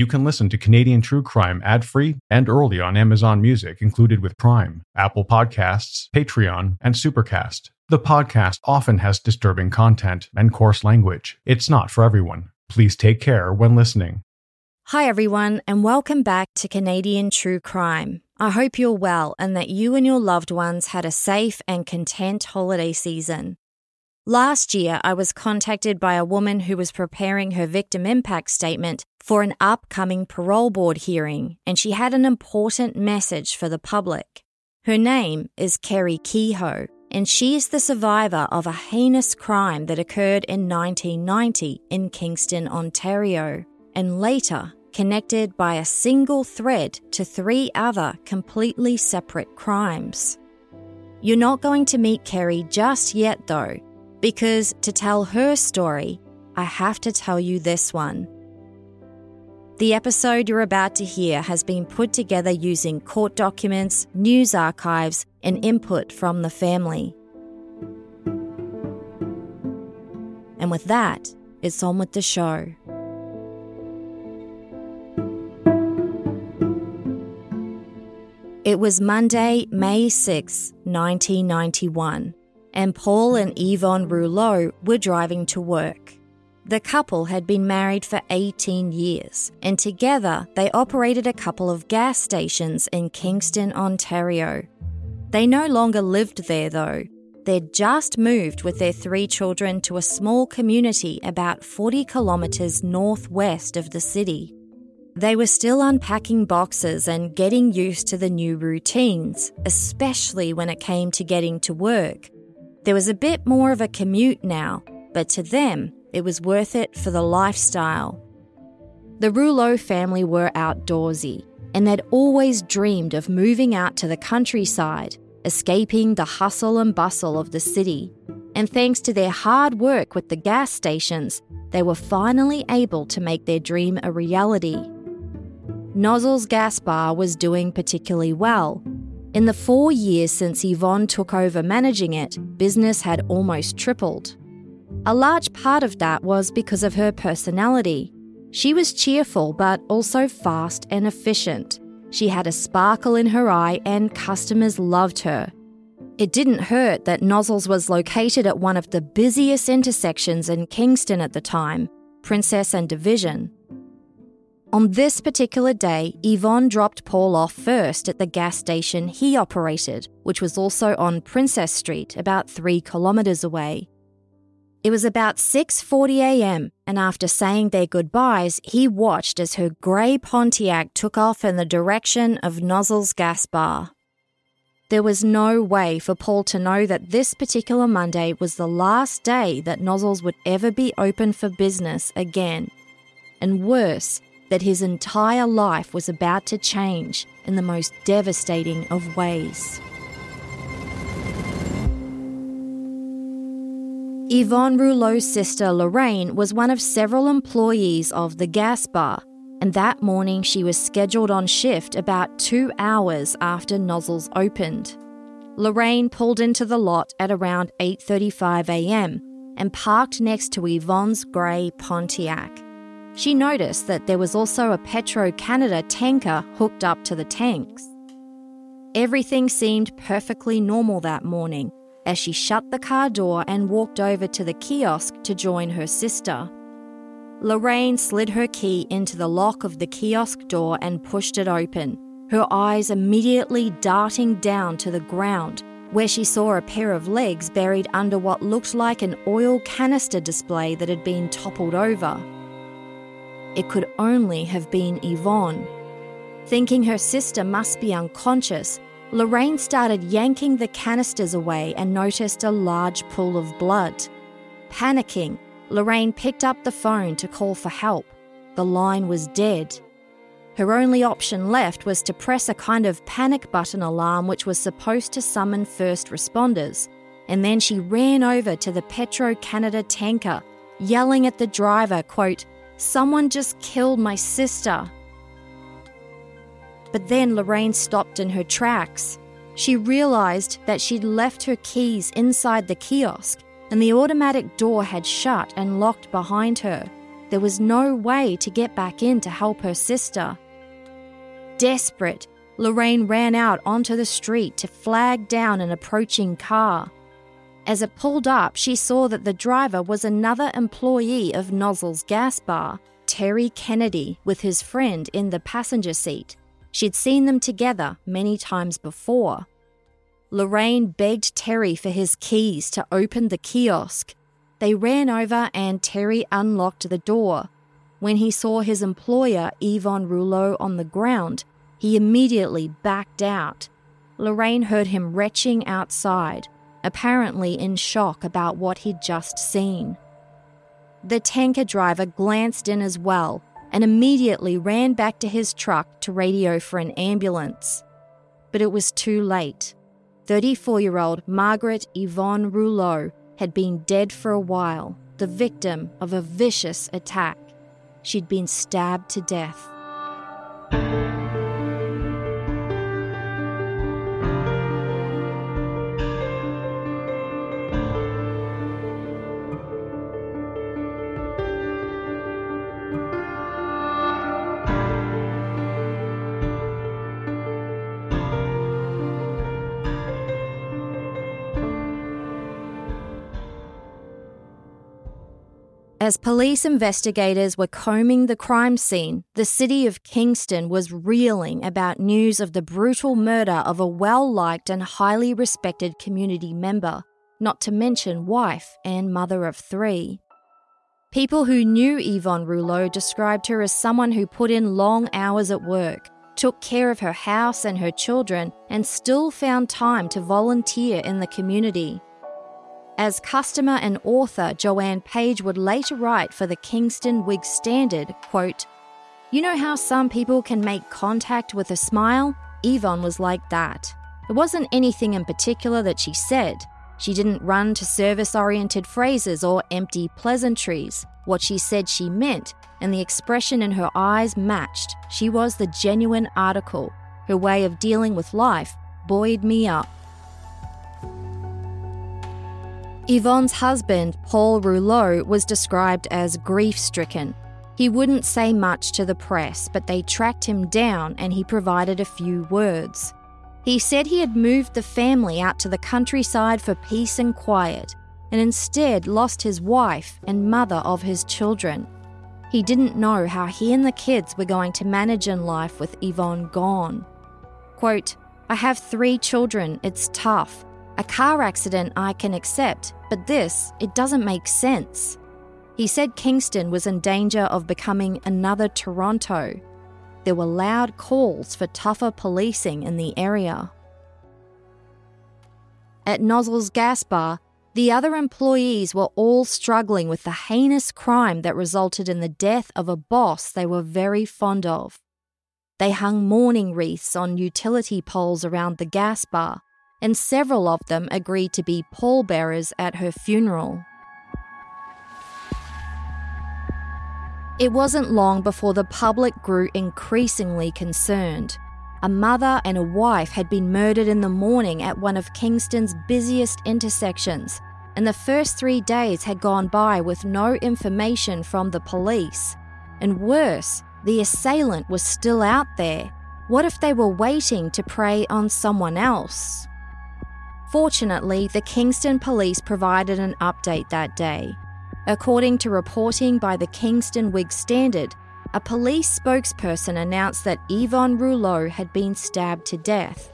You can listen to Canadian True Crime ad free and early on Amazon Music, included with Prime, Apple Podcasts, Patreon, and Supercast. The podcast often has disturbing content and coarse language. It's not for everyone. Please take care when listening. Hi, everyone, and welcome back to Canadian True Crime. I hope you're well and that you and your loved ones had a safe and content holiday season. Last year, I was contacted by a woman who was preparing her victim impact statement for an upcoming parole board hearing, and she had an important message for the public. Her name is Kerri Kehoe, and she is the survivor of a heinous crime that occurred in 1990 in Kingston, Ontario, and later connected by a single thread to three other completely separate crimes. You're not going to meet Kerri just yet, though, because to tell her story, I have to tell you this one. The episode you're about to hear has been put together using court documents, news archives, and input from the family. And with that, it's on with the show. It was Monday, May 6, 1991, and Paul and Yvonne Rouleau were driving to work. The couple had been married for 18 years, and together they operated a couple of gas stations in Kingston, Ontario. They no longer lived there, though. They'd just moved with their three children to a small community about 40 kilometres northwest of the city. They were still unpacking boxes and getting used to the new routines, especially when it came to getting to work. There was a bit more of a commute now, but to them, it was worth it for the lifestyle. The Rouleau family were outdoorsy, and they'd always dreamed of moving out to the countryside, escaping the hustle and bustle of the city. And thanks to their hard work with the gas stations, they were finally able to make their dream a reality. Nozzles Gas Bar was doing particularly well. In the four years since Yvonne took over managing it, business had almost tripled. A large part of that was because of her personality. She was cheerful but also fast and efficient. She had a sparkle in her eye and customers loved her. It didn't hurt that Nozzles was located at one of the busiest intersections in Kingston at the time, Princess and Division. On this particular day, Yvonne dropped Paul off first at the gas station he operated, which was also on Princess Street, about 3 kilometres away. It was about 6:40 a.m., and after saying their goodbyes, he watched as her grey Pontiac took off in the direction of Nozzles Gas Bar. There was no way for Paul to know that this particular Monday was the last day that Nozzles would ever be open for business again. And worse, that his entire life was about to change in the most devastating of ways. Yvonne Rouleau's sister Lorraine was one of several employees of the gas bar, and that morning she was scheduled on shift about two hours after Nozzles opened. Lorraine pulled into the lot at around 8:35 a.m. and parked next to Yvonne's grey Pontiac. She noticed that there was also a Petro Canada tanker hooked up to the tanks. Everything seemed perfectly normal that morning, as she shut the car door and walked over to the kiosk to join her sister. Lorraine slid her key into the lock of the kiosk door and pushed it open, her eyes immediately darting down to the ground, where she saw a pair of legs buried under what looked like an oil canister display that had been toppled over. It could only have been Yvonne. Thinking her sister must be unconscious, Lorraine started yanking the canisters away and noticed a large pool of blood. Panicking, Lorraine picked up the phone to call for help. The line was dead. Her only option left was to press a kind of panic button alarm which was supposed to summon first responders. And then she ran over to the Petro Canada tanker, yelling at the driver, quote, Someone just killed my sister. But then Lorraine stopped in her tracks. She realised that she'd left her keys inside the kiosk and the automatic door had shut and locked behind her. There was no way to get back in to help her sister. Desperate, Lorraine ran out onto the street to flag down an approaching car. As it pulled up, she saw that the driver was another employee of Nozzle's gas bar, Terry Kennedy, with his friend in the passenger seat. She'd seen them together many times before. Lorraine begged Terry for his keys to open the kiosk. They ran over and Terry unlocked the door. When he saw his employer, Yvonne Rouleau, on the ground, he immediately backed out. Lorraine heard him retching outside, apparently in shock about what he'd just seen. The tanker driver glanced in as well and immediately ran back to his truck to radio for an ambulance. But it was too late. 34 year old Margaret Yvonne Rouleau had been dead for a while, the victim of a vicious attack. She'd been stabbed to death. As police investigators were combing the crime scene, the city of Kingston was reeling about news of the brutal murder of a well liked and highly respected community member, not to mention wife and mother of three. People who knew Yvonne Rouleau described her as someone who put in long hours at work, took care of her house and her children, and still found time to volunteer in the community. As customer and author Joanne Page would later write for the Kingston Whig Standard, quote, You know how some people can make contact with a smile? Yvonne was like that. It wasn't anything in particular that she said. She didn't run to service oriented phrases or empty pleasantries. What she said she meant, and the expression in her eyes matched. She was the genuine article. Her way of dealing with life buoyed me up. Yvonne's husband, Paul Rouleau, was described as grief stricken. He wouldn't say much to the press, but they tracked him down and he provided a few words. He said he had moved the family out to the countryside for peace and quiet, and instead lost his wife and mother of his children. He didn't know how he and the kids were going to manage in life with Yvonne gone. Quote, I have three children, it's tough. A car accident I can accept, but this, it doesn't make sense. He said Kingston was in danger of becoming another Toronto. There were loud calls for tougher policing in the area. At Nozzle's gas bar, the other employees were all struggling with the heinous crime that resulted in the death of a boss they were very fond of. They hung mourning wreaths on utility poles around the gas bar, and several of them agreed to be pallbearers at her funeral. It wasn't long before the public grew increasingly concerned. A mother and a wife had been murdered in the morning at one of Kingston's busiest intersections, and the first three days had gone by with no information from the police. And worse, the assailant was still out there. What if they were waiting to prey on someone else? Fortunately, the Kingston police provided an update that day. According to reporting by the Kingston Whig Standard, a police spokesperson announced that Yvonne Rouleau had been stabbed to death.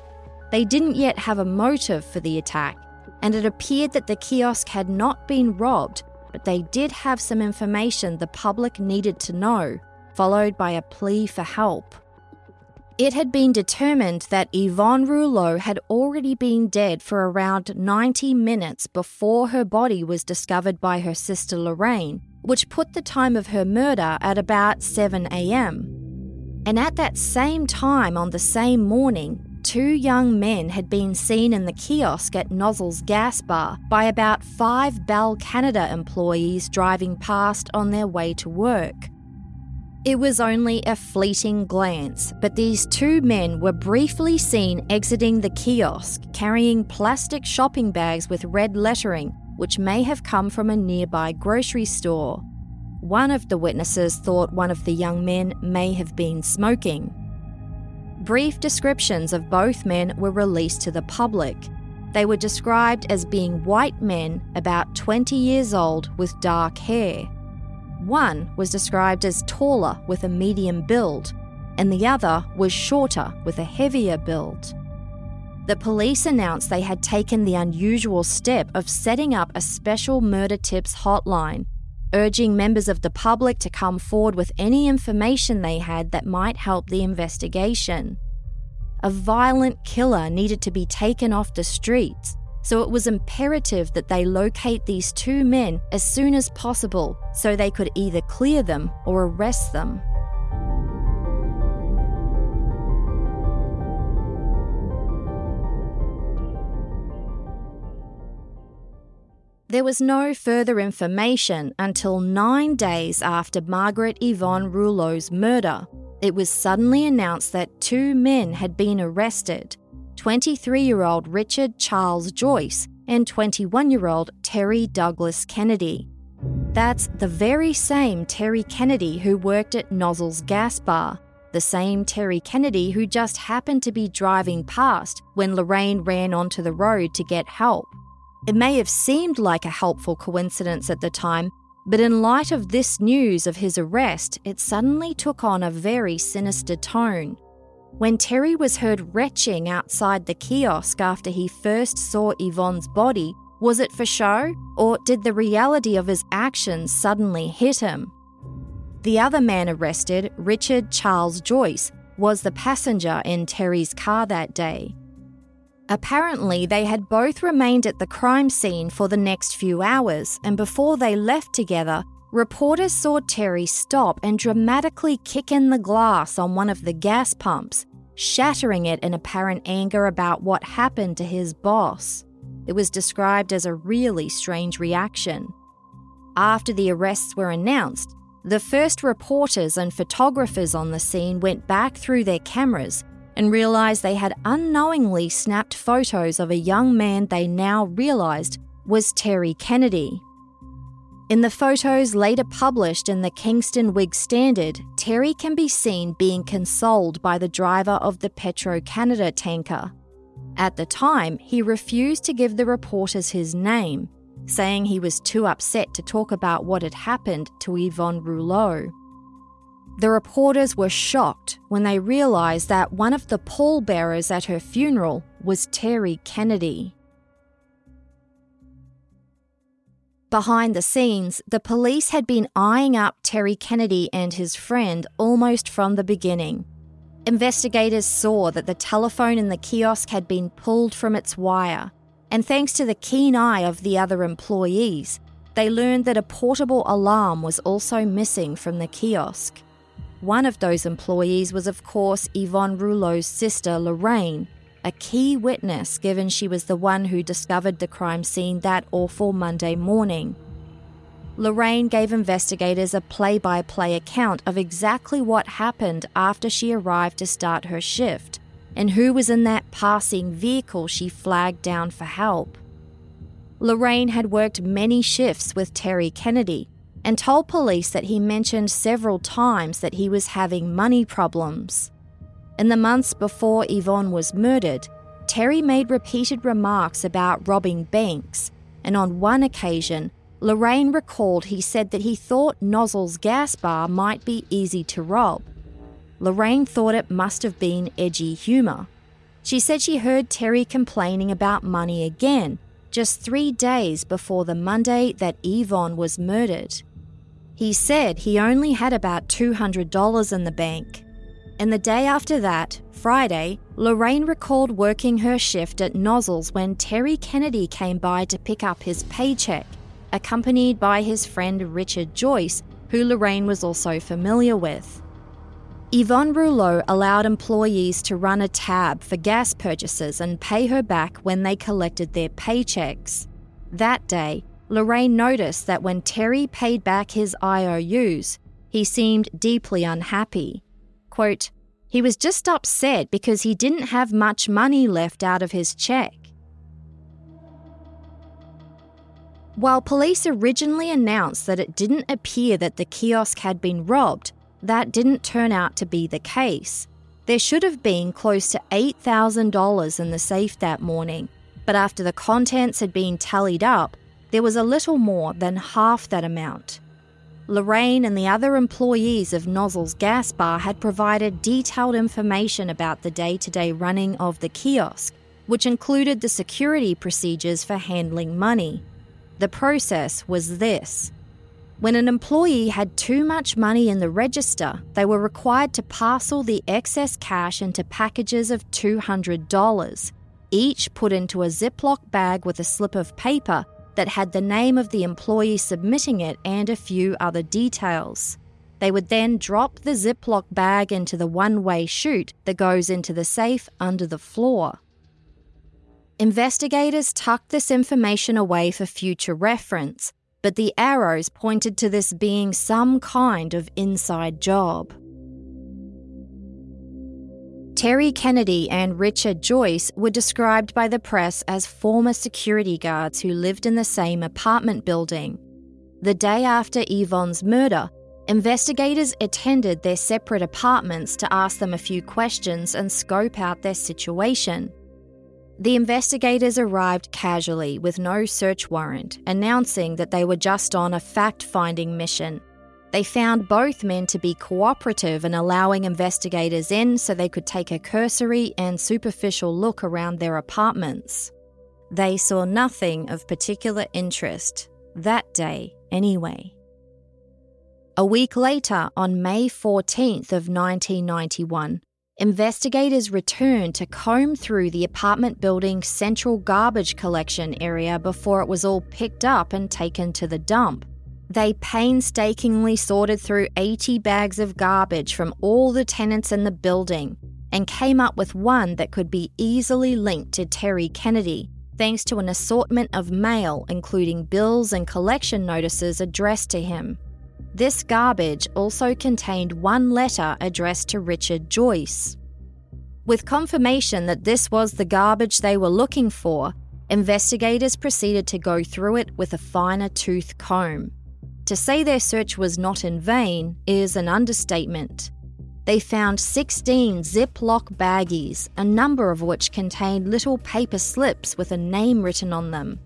They didn't yet have a motive for the attack, and it appeared that the kiosk had not been robbed, but they did have some information the public needed to know, followed by a plea for help. It had been determined that Yvonne Rouleau had already been dead for around 90 minutes before her body was discovered by her sister Lorraine, which put the time of her murder at about 7 am. And at that same time on the same morning, two young men had been seen in the kiosk at Nozzle's gas bar by about five Bell Canada employees driving past on their way to work. It was only a fleeting glance, but these two men were briefly seen exiting the kiosk carrying plastic shopping bags with red lettering, which may have come from a nearby grocery store. One of the witnesses thought one of the young men may have been smoking. Brief descriptions of both men were released to the public. They were described as being white men about 20 years old with dark hair. One was described as taller with a medium build, and the other was shorter with a heavier build. The police announced they had taken the unusual step of setting up a special murder tips hotline, urging members of the public to come forward with any information they had that might help the investigation. A violent killer needed to be taken off the streets, so it was imperative that they locate these two men as soon as possible so they could either clear them or arrest them. There was no further information until nine days after Margaret Yvonne Rouleau's murder. It was suddenly announced that two men had been arrested 23 year old Richard Charles Joyce and 21 year old Terry Douglas Kennedy. That's the very same Terry Kennedy who worked at Nozzle's gas bar, the same Terry Kennedy who just happened to be driving past when Lorraine ran onto the road to get help. It may have seemed like a helpful coincidence at the time, but in light of this news of his arrest, it suddenly took on a very sinister tone. When Terry was heard retching outside the kiosk after he first saw Yvonne's body, was it for show, or did the reality of his actions suddenly hit him? The other man arrested, Richard Charles Joyce, was the passenger in Terry's car that day. Apparently, they had both remained at the crime scene for the next few hours, and before they left together, reporters saw Terry stop and dramatically kick in the glass on one of the gas pumps, shattering it in apparent anger about what happened to his boss. It was described as a really strange reaction. After the arrests were announced, the first reporters and photographers on the scene went back through their cameras and realised they had unknowingly snapped photos of a young man they now realised was Terry Kennedy. In the photos later published in the Kingston Whig Standard, Terry can be seen being consoled by the driver of the Petro Canada tanker. At the time, he refused to give the reporters his name, saying he was too upset to talk about what had happened to Yvonne Rouleau. The reporters were shocked when they realised that one of the pallbearers at her funeral was Terry Kennedy. Behind the scenes, the police had been eyeing up Terry Kennedy and his friend almost from the beginning. Investigators saw that the telephone in the kiosk had been pulled from its wire, and thanks to the keen eye of the other employees, they learned that a portable alarm was also missing from the kiosk. One of those employees was, of course, Yvonne Rouleau's sister, Lorraine, a key witness given she was the one who discovered the crime scene that awful Monday morning. Lorraine gave investigators a play by play account of exactly what happened after she arrived to start her shift and who was in that passing vehicle she flagged down for help. Lorraine had worked many shifts with Terry Kennedy and told police that he mentioned several times that he was having money problems. In the months before Yvonne was murdered, Terry made repeated remarks about robbing banks, and on one occasion, Lorraine recalled he said that he thought Nozzle's gas bar might be easy to rob. Lorraine thought it must have been edgy humour. She said she heard Terry complaining about money again, just three days before the Monday that Yvonne was murdered. He said he only had about $200 in the bank. And the day after that, Friday, Lorraine recalled working her shift at Nozzles when Terry Kennedy came by to pick up his paycheck, accompanied by his friend Richard Joyce, who Lorraine was also familiar with. Yvonne Rouleau allowed employees to run a tab for gas purchases and pay her back when they collected their paychecks. That day, Lorraine noticed that when Terry paid back his IOUs, he seemed deeply unhappy. Quote, he was just upset because he didn't have much money left out of his check. While police originally announced that it didn't appear that the kiosk had been robbed, that didn't turn out to be the case. There should have been close to $8,000 in the safe that morning, but after the contents had been tallied up, there was a little more than half that amount. Lorraine and the other employees of Nozzle's gas bar had provided detailed information about the day to day running of the kiosk, which included the security procedures for handling money. The process was this when an employee had too much money in the register, they were required to parcel the excess cash into packages of $200, each put into a Ziploc bag with a slip of paper that had the name of the employee submitting it and a few other details. They would then drop the Ziploc bag into the one way chute that goes into the safe under the floor. Investigators tucked this information away for future reference, but the arrows pointed to this being some kind of inside job. Terry Kennedy and Richard Joyce were described by the press as former security guards who lived in the same apartment building. The day after Yvonne's murder, investigators attended their separate apartments to ask them a few questions and scope out their situation. The investigators arrived casually with no search warrant, announcing that they were just on a fact finding mission. They found both men to be cooperative in allowing investigators in so they could take a cursory and superficial look around their apartments. They saw nothing of particular interest, that day anyway. A week later, on May 14th of 1991, investigators returned to comb through the apartment building's central garbage collection area before it was all picked up and taken to the dump. They painstakingly sorted through 80 bags of garbage from all the tenants in the building and came up with one that could be easily linked to Terry Kennedy, thanks to an assortment of mail, including bills and collection notices addressed to him. This garbage also contained one letter addressed to Richard Joyce. With confirmation that this was the garbage they were looking for, investigators proceeded to go through it with a finer tooth comb. To say their search was not in vain is an understatement. They found 16 Ziploc baggies, a number of which contained little paper slips with a name written on them.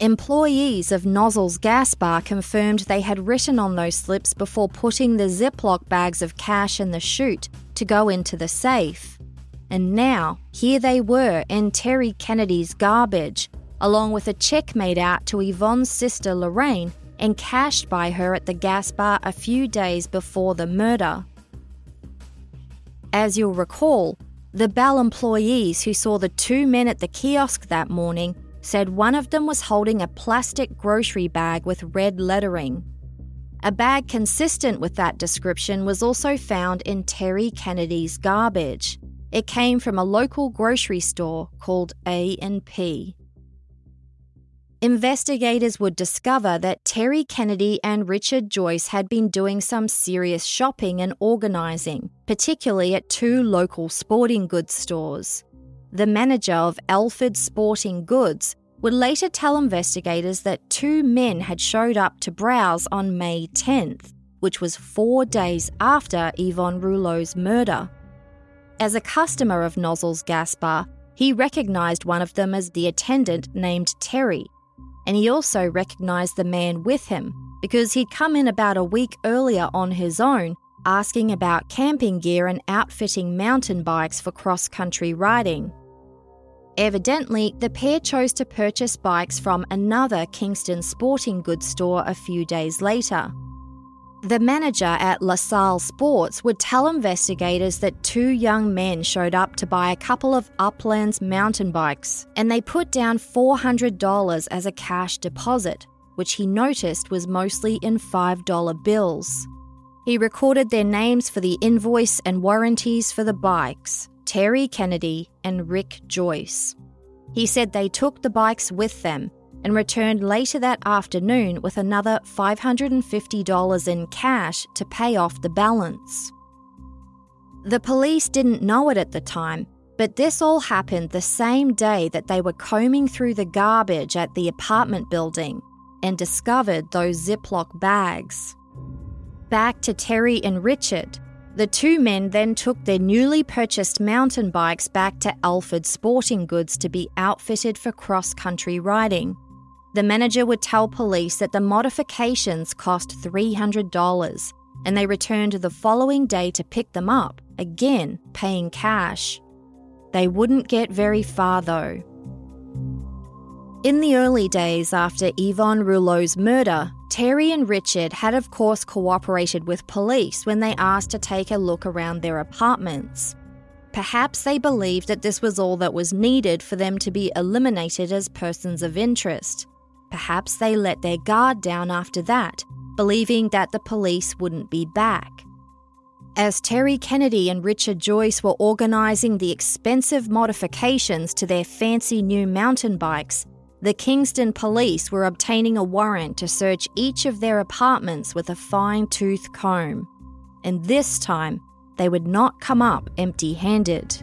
Employees of Nozzle's gas bar confirmed they had written on those slips before putting the Ziploc bags of cash in the chute to go into the safe. And now, here they were in Terry Kennedy's garbage, along with a check made out to Yvonne's sister Lorraine and cashed by her at the gas bar a few days before the murder. As you'll recall, the Bell employees who saw the two men at the kiosk that morning said one of them was holding a plastic grocery bag with red lettering. A bag consistent with that description was also found in Terry Kennedy's garbage. It came from a local grocery store called A&P. Investigators would discover that Terry Kennedy and Richard Joyce had been doing some serious shopping and organising, particularly at two local sporting goods stores. The manager of Alford Sporting Goods would later tell investigators that two men had showed up to browse on May 10th, which was four days after Yvonne Rouleau's murder. As a customer of Nozzle's gas bar, he recognized one of them as the attendant named Terry, and he also recognized the man with him because he'd come in about a week earlier on his own asking about camping gear and outfitting mountain bikes for cross country riding. Evidently, the pair chose to purchase bikes from another Kingston sporting goods store a few days later. The manager at LaSalle Sports would tell investigators that two young men showed up to buy a couple of Uplands mountain bikes, and they put down $400 as a cash deposit, which he noticed was mostly in $5 bills. He recorded their names for the invoice and warranties for the bikes Terry Kennedy and Rick Joyce. He said they took the bikes with them and returned later that afternoon with another $550 in cash to pay off the balance. The police didn't know it at the time, but this all happened the same day that they were combing through the garbage at the apartment building and discovered those Ziploc bags. Back to Terry and Richard. The two men then took their newly purchased mountain bikes back to Alford Sporting Goods to be outfitted for cross country riding. The manager would tell police that the modifications cost $300 and they returned the following day to pick them up, again paying cash. They wouldn't get very far though. In the early days after Yvonne Rouleau's murder, Terry and Richard had, of course, cooperated with police when they asked to take a look around their apartments. Perhaps they believed that this was all that was needed for them to be eliminated as persons of interest. Perhaps they let their guard down after that, believing that the police wouldn't be back. As Terry Kennedy and Richard Joyce were organising the expensive modifications to their fancy new mountain bikes, the Kingston police were obtaining a warrant to search each of their apartments with a fine tooth comb. And this time, they would not come up empty handed.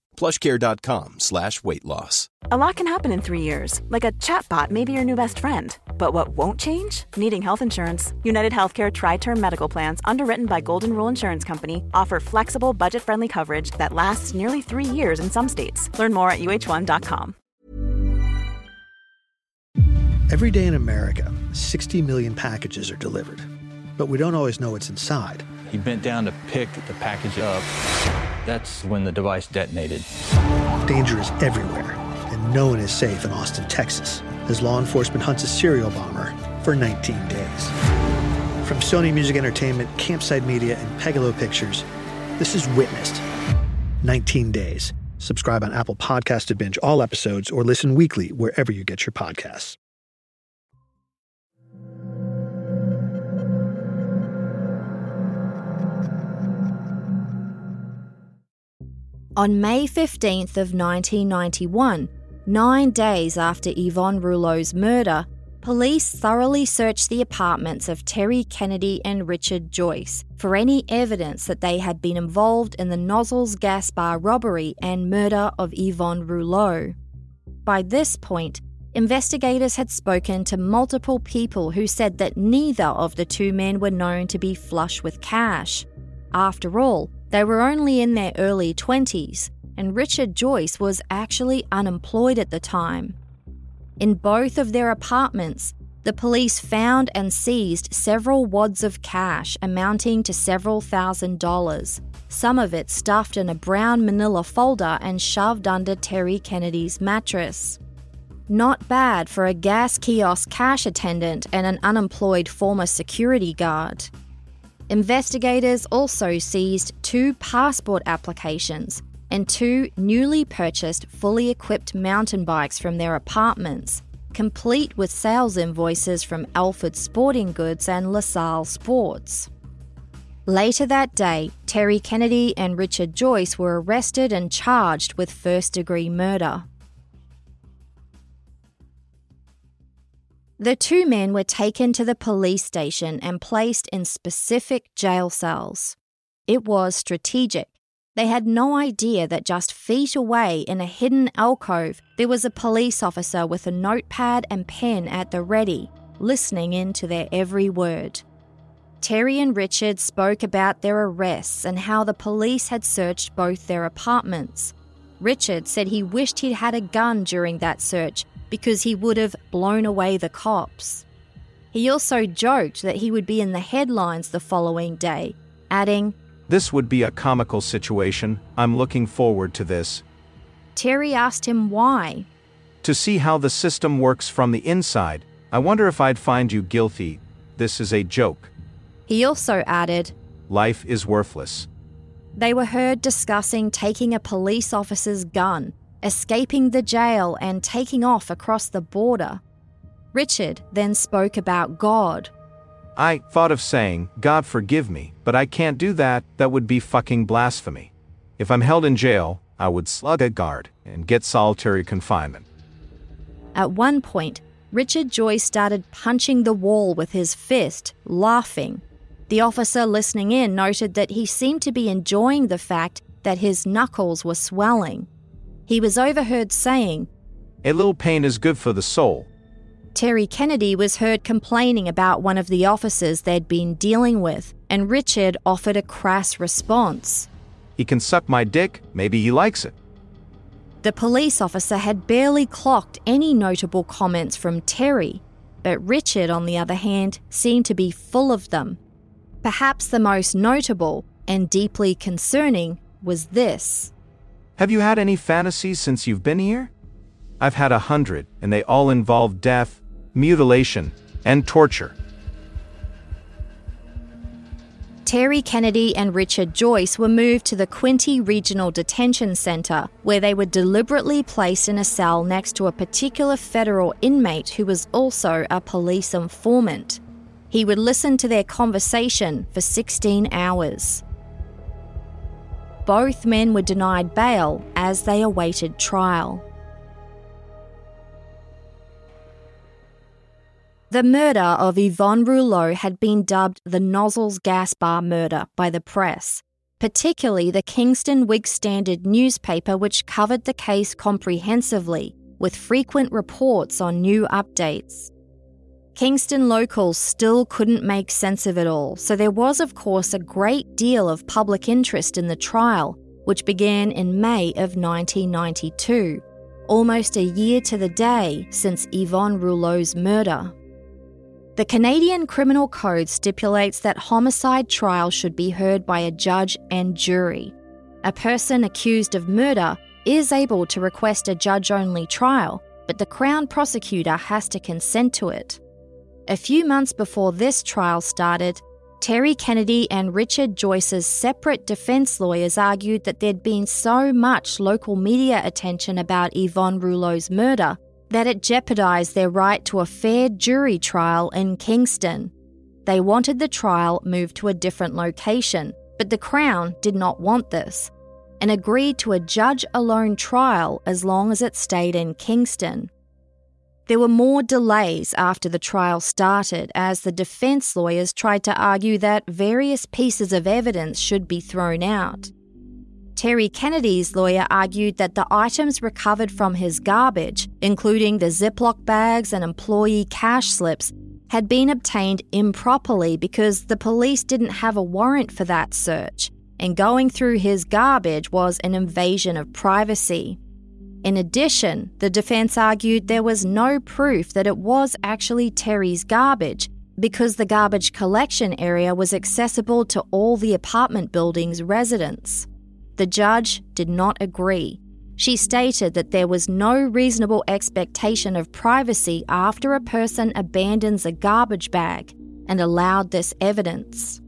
plushcare.com slash weight loss. A lot can happen in three years, like a chatbot may be your new best friend. But what won't change? Needing health insurance. United Healthcare Tri Term Medical Plans, underwritten by Golden Rule Insurance Company, offer flexible, budget friendly coverage that lasts nearly three years in some states. Learn more at uh1.com. Every day in America, 60 million packages are delivered, but we don't always know what's inside. He bent down to pick the package up. That's when the device detonated. Danger is everywhere, and no one is safe in Austin, Texas, as law enforcement hunts a serial bomber for 19 days. From Sony Music Entertainment, Campside Media, and Pegalo Pictures, this is Witnessed 19 Days. Subscribe on Apple Podcast to binge all episodes or listen weekly wherever you get your podcasts. On May 15th of 1991, nine days after Yvonne Rouleau's murder, police thoroughly searched the apartments of Terry Kennedy and Richard Joyce for any evidence that they had been involved in the Nozzles gas bar robbery and murder of Yvonne Rouleau. By this point, investigators had spoken to multiple people who said that neither of the two men were known to be flush with cash. After all, they were only in their early 20s, and Richard Joyce was actually unemployed at the time. In both of their apartments, the police found and seized several wads of cash amounting to several thousand dollars, some of it stuffed in a brown manila folder and shoved under Terry Kennedy's mattress. Not bad for a gas kiosk cash attendant and an unemployed former security guard. Investigators also seized two passport applications and two newly purchased fully equipped mountain bikes from their apartments, complete with sales invoices from Alford Sporting Goods and LaSalle Sports. Later that day, Terry Kennedy and Richard Joyce were arrested and charged with first degree murder. The two men were taken to the police station and placed in specific jail cells. It was strategic. They had no idea that just feet away in a hidden alcove there was a police officer with a notepad and pen at the ready, listening in to their every word. Terry and Richard spoke about their arrests and how the police had searched both their apartments. Richard said he wished he'd had a gun during that search because he would have blown away the cops. He also joked that he would be in the headlines the following day, adding, This would be a comical situation. I'm looking forward to this. Terry asked him why. To see how the system works from the inside, I wonder if I'd find you guilty. This is a joke. He also added, Life is worthless. They were heard discussing taking a police officer's gun escaping the jail and taking off across the border. Richard then spoke about God. I thought of saying, God forgive me, but I can't do that, that would be fucking blasphemy. If I'm held in jail, I would slug a guard and get solitary confinement. At one point, Richard Joyce started punching the wall with his fist, laughing. The officer listening in noted that he seemed to be enjoying the fact that his knuckles were swelling. He was overheard saying, A little pain is good for the soul. Terry Kennedy was heard complaining about one of the officers they'd been dealing with, and Richard offered a crass response. He can suck my dick, maybe he likes it. The police officer had barely clocked any notable comments from Terry, but Richard, on the other hand, seemed to be full of them. Perhaps the most notable and deeply concerning was this. Have you had any fantasies since you've been here? I've had a hundred, and they all involve death, mutilation, and torture. Terry Kennedy and Richard Joyce were moved to the Quinte Regional Detention Centre, where they were deliberately placed in a cell next to a particular federal inmate who was also a police informant. He would listen to their conversation for 16 hours both men were denied bail as they awaited trial. The murder of Yvonne Rouleau had been dubbed the Nozzles Gas Bar murder by the press, particularly the Kingston Whig Standard newspaper, which covered the case comprehensively, with frequent reports on new updates. Kingston locals still couldn't make sense of it all, so there was, of course, a great deal of public interest in the trial, which began in May of 1992, almost a year to the day since Yvonne Rouleau's murder. The Canadian Criminal Code stipulates that homicide trials should be heard by a judge and jury. A person accused of murder is able to request a judge only trial, but the Crown prosecutor has to consent to it. A few months before this trial started, Terry Kennedy and Richard Joyce's separate defense lawyers argued that there'd been so much local media attention about Yvonne Rouleau's murder that it jeopardized their right to a fair jury trial in Kingston. They wanted the trial moved to a different location, but the Crown did not want this and agreed to a judge alone trial as long as it stayed in Kingston. There were more delays after the trial started as the defence lawyers tried to argue that various pieces of evidence should be thrown out. Terry Kennedy's lawyer argued that the items recovered from his garbage, including the Ziploc bags and employee cash slips, had been obtained improperly because the police didn't have a warrant for that search, and going through his garbage was an invasion of privacy. In addition, the defense argued there was no proof that it was actually Terry's garbage because the garbage collection area was accessible to all the apartment building's residents. The judge did not agree. She stated that there was no reasonable expectation of privacy after a person abandons a garbage bag and allowed this evidence.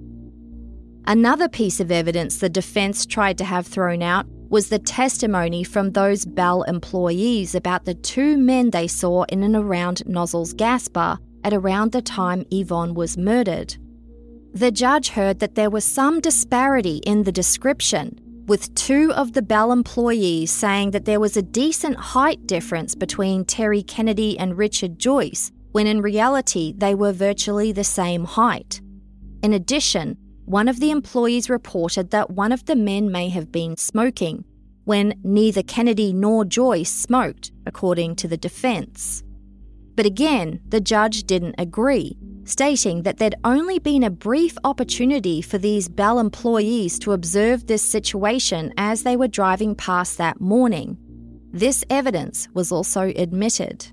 Another piece of evidence the defense tried to have thrown out was the testimony from those Bell employees about the two men they saw in and around Nozzle's gas bar at around the time Yvonne was murdered. The judge heard that there was some disparity in the description, with two of the Bell employees saying that there was a decent height difference between Terry Kennedy and Richard Joyce, when in reality they were virtually the same height. In addition, one of the employees reported that one of the men may have been smoking, when neither Kennedy nor Joyce smoked, according to the defence. But again, the judge didn't agree, stating that there'd only been a brief opportunity for these Bell employees to observe this situation as they were driving past that morning. This evidence was also admitted.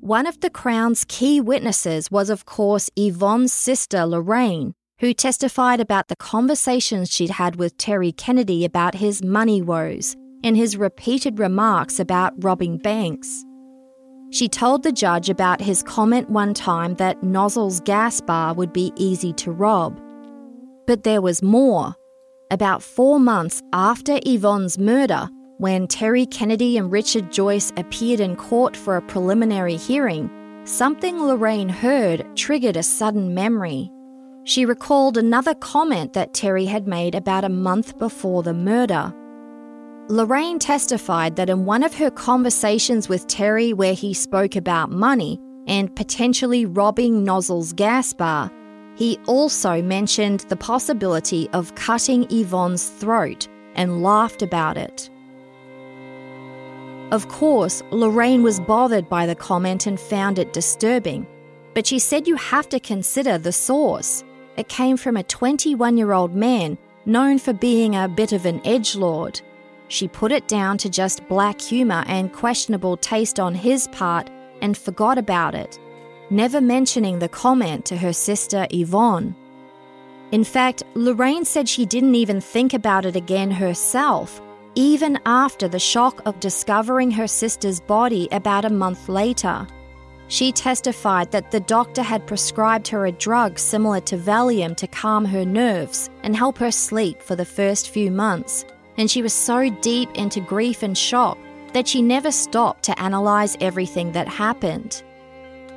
One of the Crown's key witnesses was, of course, Yvonne's sister, Lorraine, who testified about the conversations she'd had with Terry Kennedy about his money woes and his repeated remarks about robbing banks. She told the judge about his comment one time that Nozzle's gas bar would be easy to rob. But there was more. About four months after Yvonne's murder, when Terry Kennedy and Richard Joyce appeared in court for a preliminary hearing, something Lorraine heard triggered a sudden memory. She recalled another comment that Terry had made about a month before the murder. Lorraine testified that in one of her conversations with Terry, where he spoke about money and potentially robbing Nozzle's gas bar, he also mentioned the possibility of cutting Yvonne's throat and laughed about it. Of course, Lorraine was bothered by the comment and found it disturbing, but she said you have to consider the source. It came from a 21 year old man known for being a bit of an edge lord. She put it down to just black humour and questionable taste on his part and forgot about it, never mentioning the comment to her sister Yvonne. In fact, Lorraine said she didn't even think about it again herself, even after the shock of discovering her sister's body about a month later. She testified that the doctor had prescribed her a drug similar to Valium to calm her nerves and help her sleep for the first few months, and she was so deep into grief and shock that she never stopped to analyse everything that happened.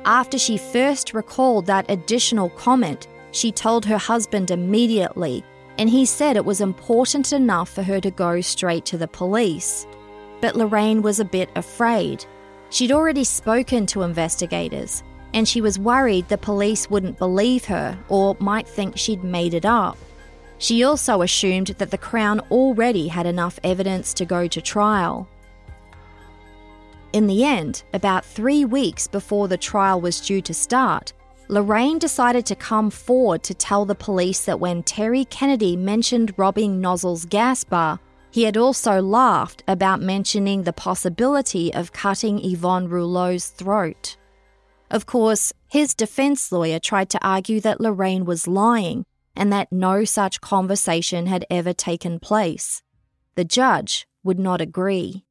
After she first recalled that additional comment, she told her husband immediately, and he said it was important enough for her to go straight to the police. But Lorraine was a bit afraid. She'd already spoken to investigators, and she was worried the police wouldn't believe her or might think she'd made it up. She also assumed that the Crown already had enough evidence to go to trial. In the end, about three weeks before the trial was due to start, Lorraine decided to come forward to tell the police that when Terry Kennedy mentioned robbing Nozzle's gas bar, he had also laughed about mentioning the possibility of cutting Yvonne Rouleau's throat. Of course, his defense lawyer tried to argue that Lorraine was lying and that no such conversation had ever taken place. The judge would not agree.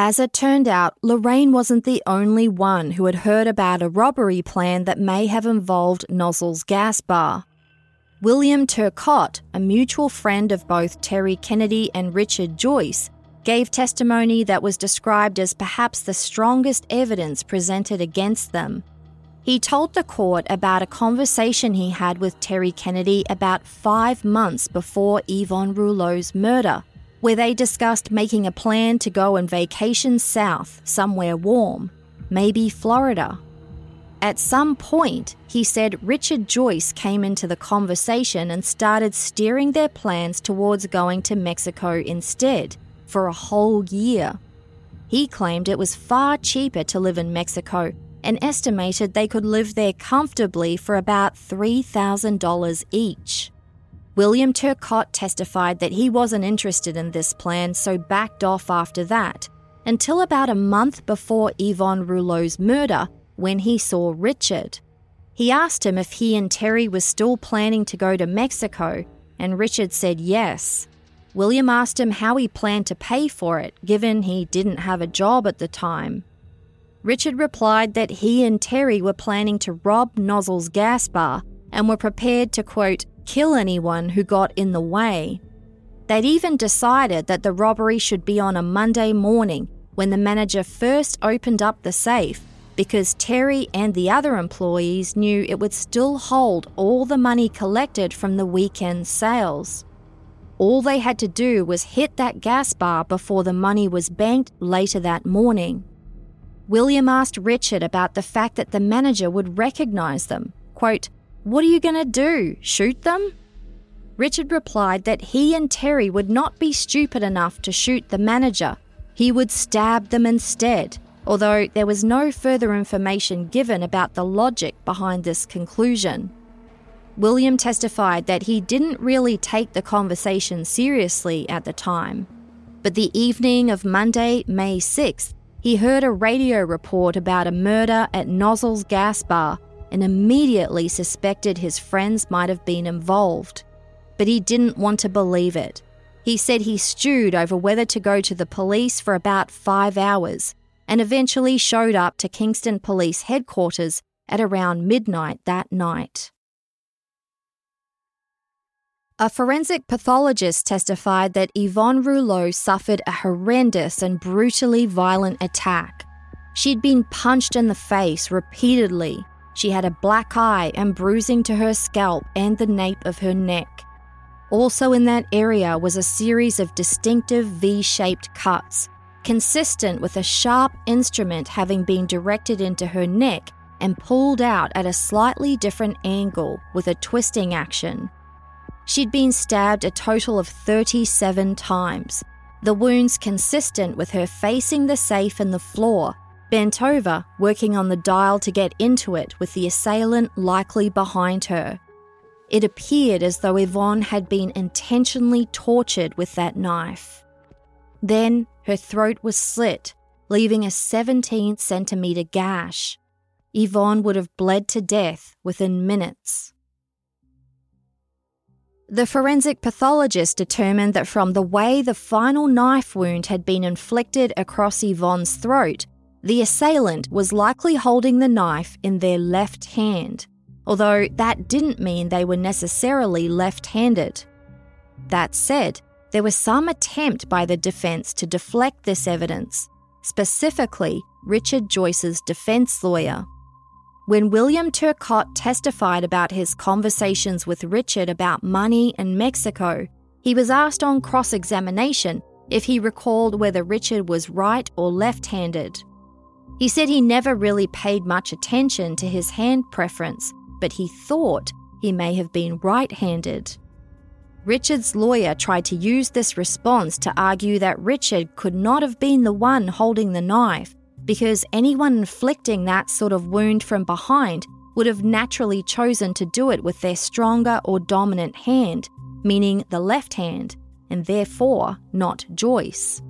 As it turned out, Lorraine wasn't the only one who had heard about a robbery plan that may have involved Nozzle's gas bar. William Turcotte, a mutual friend of both Terry Kennedy and Richard Joyce, gave testimony that was described as perhaps the strongest evidence presented against them. He told the court about a conversation he had with Terry Kennedy about five months before Yvonne Rouleau's murder, where they discussed making a plan to go on vacation south, somewhere warm, maybe Florida. At some point, he said Richard Joyce came into the conversation and started steering their plans towards going to Mexico instead for a whole year. He claimed it was far cheaper to live in Mexico and estimated they could live there comfortably for about $3,000 each. William Turcotte testified that he wasn't interested in this plan, so backed off after that, until about a month before Yvonne Rouleau's murder, when he saw Richard. He asked him if he and Terry were still planning to go to Mexico, and Richard said yes. William asked him how he planned to pay for it, given he didn't have a job at the time. Richard replied that he and Terry were planning to rob Nozzle's gas bar and were prepared to, quote, kill anyone who got in the way. They'd even decided that the robbery should be on a Monday morning when the manager first opened up the safe because Terry and the other employees knew it would still hold all the money collected from the weekend sales. All they had to do was hit that gas bar before the money was banked later that morning. William asked Richard about the fact that the manager would recognize them. Quote, What are you going to do? Shoot them? Richard replied that he and Terry would not be stupid enough to shoot the manager. He would stab them instead although there was no further information given about the logic behind this conclusion. William testified that he didn't really take the conversation seriously at the time, but the evening of Monday, May 6th, he heard a radio report about a murder at Nozzle's gas bar and immediately suspected his friends might have been involved. But he didn't want to believe it. He said he stewed over whether to go to the police for about five hours and eventually showed up to Kingston Police headquarters at around midnight that night. A forensic pathologist testified that Yvonne Rouleau suffered a horrendous and brutally violent attack. She'd been punched in the face repeatedly. She had a black eye and bruising to her scalp and the nape of her neck. Also, in that area was a series of distinctive V shaped cuts, consistent with a sharp instrument having been directed into her neck and pulled out at a slightly different angle with a twisting action. She'd been stabbed a total of 37 times, the wounds consistent with her facing the safe and the floor, bent over, working on the dial to get into it with the assailant likely behind her. It appeared as though Yvonne had been intentionally tortured with that knife. Then her throat was slit, leaving a 17 centimetre gash. Yvonne would have bled to death within minutes. The forensic pathologist determined that from the way the final knife wound had been inflicted across Yvonne's throat, the assailant was likely holding the knife in their left hand, although that didn't mean they were necessarily left handed. That said, there was some attempt by the defence to deflect this evidence, specifically Richard Joyce's defence lawyer. When William Turcotte testified about his conversations with Richard about money and Mexico, he was asked on cross examination if he recalled whether Richard was right or left handed. He said he never really paid much attention to his hand preference, but he thought he may have been right handed. Richard's lawyer tried to use this response to argue that Richard could not have been the one holding the knife because anyone inflicting that sort of wound from behind would have naturally chosen to do it with their stronger or dominant hand, meaning the left hand, and therefore not Joyce.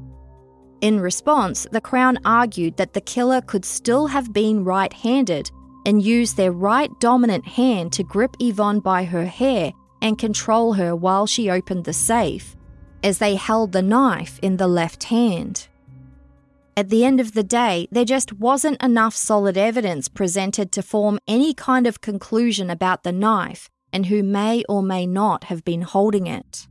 In response, the Crown argued that the killer could still have been right handed and used their right dominant hand to grip Yvonne by her hair and control her while she opened the safe, as they held the knife in the left hand. At the end of the day, there just wasn't enough solid evidence presented to form any kind of conclusion about the knife and who may or may not have been holding it.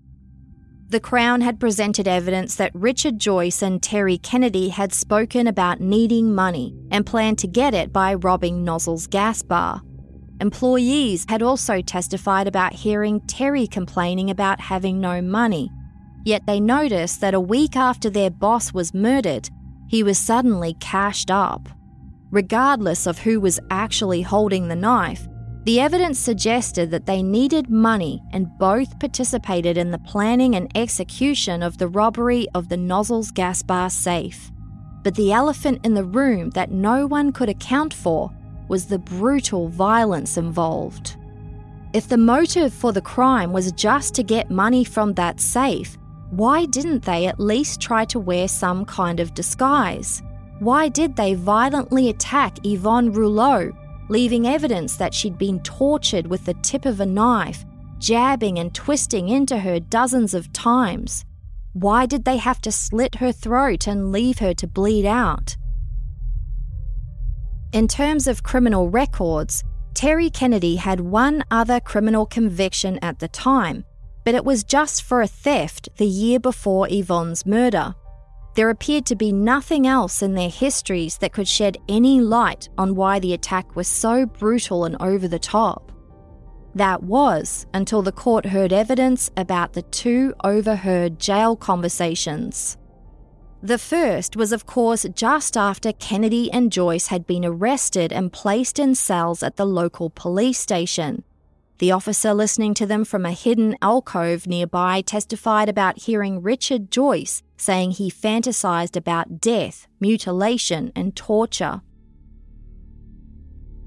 The Crown had presented evidence that Richard Joyce and Terry Kennedy had spoken about needing money and planned to get it by robbing Nozzle's gas bar. Employees had also testified about hearing Terry complaining about having no money, yet they noticed that a week after their boss was murdered, he was suddenly cashed up. Regardless of who was actually holding the knife, the evidence suggested that they needed money and both participated in the planning and execution of the robbery of the Nozzles gas bar safe. But the elephant in the room that no one could account for was the brutal violence involved. If the motive for the crime was just to get money from that safe, why didn't they at least try to wear some kind of disguise? Why did they violently attack Yvonne Rouleau, leaving evidence that she'd been tortured with the tip of a knife, jabbing and twisting into her dozens of times? Why did they have to slit her throat and leave her to bleed out? In terms of criminal records, Terry Kennedy had one other criminal conviction at the time, but it was just for a theft the year before Yvonne's murder. There appeared to be nothing else in their histories that could shed any light on why the attack was so brutal and over the top. That was until the court heard evidence about the two overheard jail conversations. The first was, of course, just after Kennedy and Joyce had been arrested and placed in cells at the local police station. The officer listening to them from a hidden alcove nearby testified about hearing Richard Joyce saying he fantasized about death, mutilation, and torture.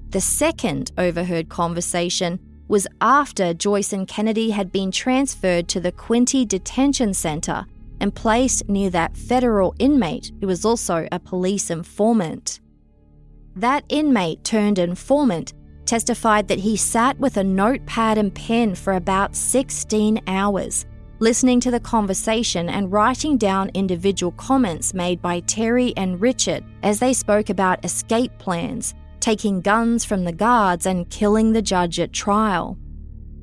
The second overheard conversation was after Joyce and Kennedy had been transferred to the Quinte Detention Centre and placed near that federal inmate who was also a police informant. That inmate turned informant testified that he sat with a notepad and pen for about 16 hours, listening to the conversation and writing down individual comments made by Terry and Richard as they spoke about escape plans, taking guns from the guards, and killing the judge at trial.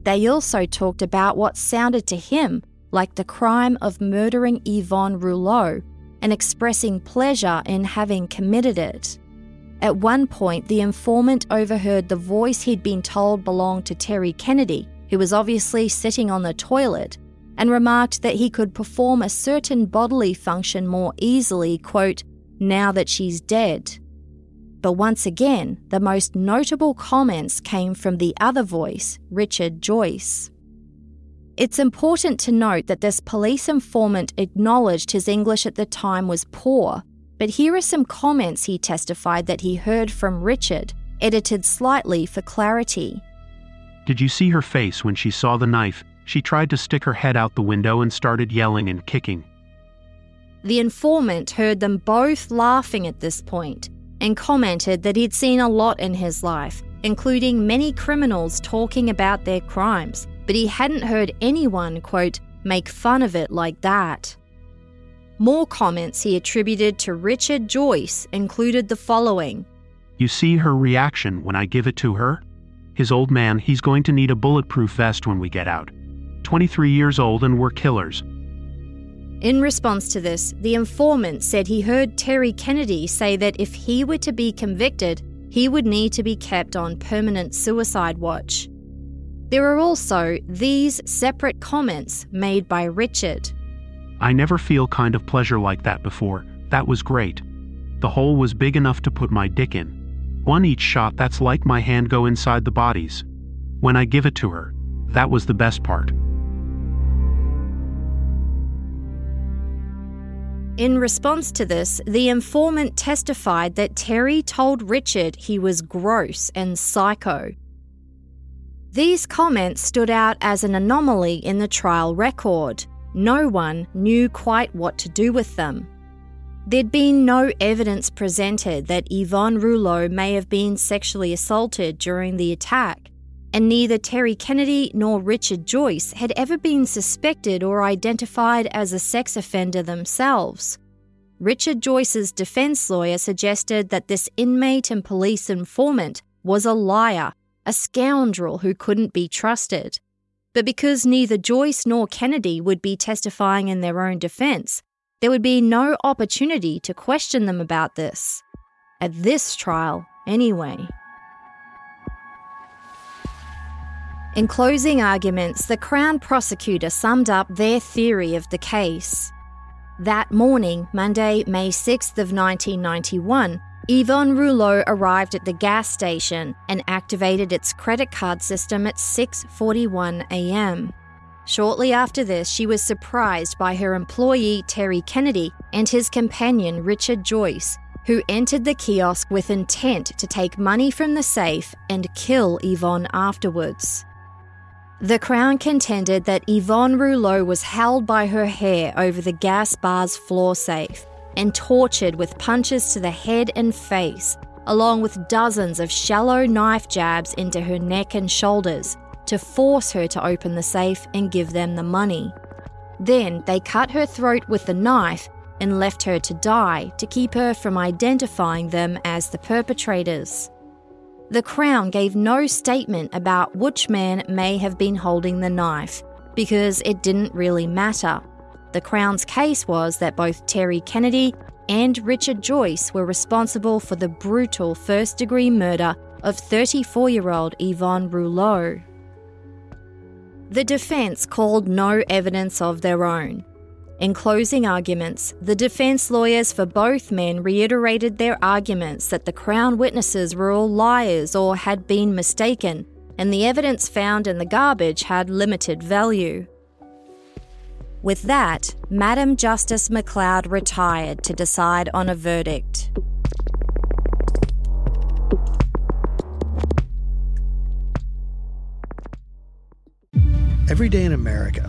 They also talked about what sounded to him like the crime of murdering Yvonne Rouleau and expressing pleasure in having committed it. At one point, the informant overheard the voice he'd been told belonged to Terry Kennedy, who was obviously sitting on the toilet, and remarked that he could perform a certain bodily function more easily, quote, now that she's dead. But once again, the most notable comments came from the other voice, Richard Joyce. It's important to note that this police informant acknowledged his English at the time was poor, but here are some comments he testified that he heard from Richard, edited slightly for clarity. Did you see her face when she saw the knife? She tried to stick her head out the window and started yelling and kicking. The informant heard them both laughing at this point and commented that he'd seen a lot in his life, including many criminals talking about their crimes, but he hadn't heard anyone, quote, make fun of it like that. More comments he attributed to Richard Joyce included the following You see her reaction when I give it to her? His old man, he's going to need a bulletproof vest when we get out. 23 years old and we're killers. In response to this, the informant said he heard Terry Kennedy say that if he were to be convicted, he would need to be kept on permanent suicide watch. There are also these separate comments made by Richard. I never feel kind of pleasure like that before. That was great. The hole was big enough to put my dick in. One each shot, that's like my hand go inside the bodies. When I give it to her, that was the best part. In response to this, the informant testified that Terry told Richard he was gross and psycho. These comments stood out as an anomaly in the trial record. No one knew quite what to do with them. There'd been no evidence presented that Yvonne Rouleau may have been sexually assaulted during the attack, and neither Terry Kennedy nor Richard Joyce had ever been suspected or identified as a sex offender themselves. Richard Joyce's defense lawyer suggested that this inmate and police informant was a liar a scoundrel who couldn't be trusted. But because neither Joyce nor Kennedy would be testifying in their own defense, there would be no opportunity to question them about this. At this trial, anyway. In closing arguments, the Crown prosecutor summed up their theory of the case. That morning, Monday, May 6th of 1991, Yvonne Rouleau arrived at the gas station and activated its credit card system at 6:41 a.m. Shortly after this, she was surprised by her employee Terry Kennedy and his companion Richard Joyce, who entered the kiosk with intent to take money from the safe and kill Yvonne afterwards. The Crown contended that Yvonne Rouleau was held by her hair over the gas bar's floor safe and tortured with punches to the head and face, along with dozens of shallow knife jabs into her neck and shoulders to force her to open the safe and give them the money. Then they cut her throat with the knife and left her to die to keep her from identifying them as the perpetrators. The Crown gave no statement about which man may have been holding the knife because it didn't really matter. The Crown's case was that both Terry Kennedy and Richard Joyce were responsible for the brutal first degree murder of 34 year old Yvonne Rouleau. The defence called no evidence of their own. In closing arguments, the defence lawyers for both men reiterated their arguments that the Crown witnesses were all liars or had been mistaken, and the evidence found in the garbage had limited value. With that, Madam Justice McLeod retired to decide on a verdict. Every day in America,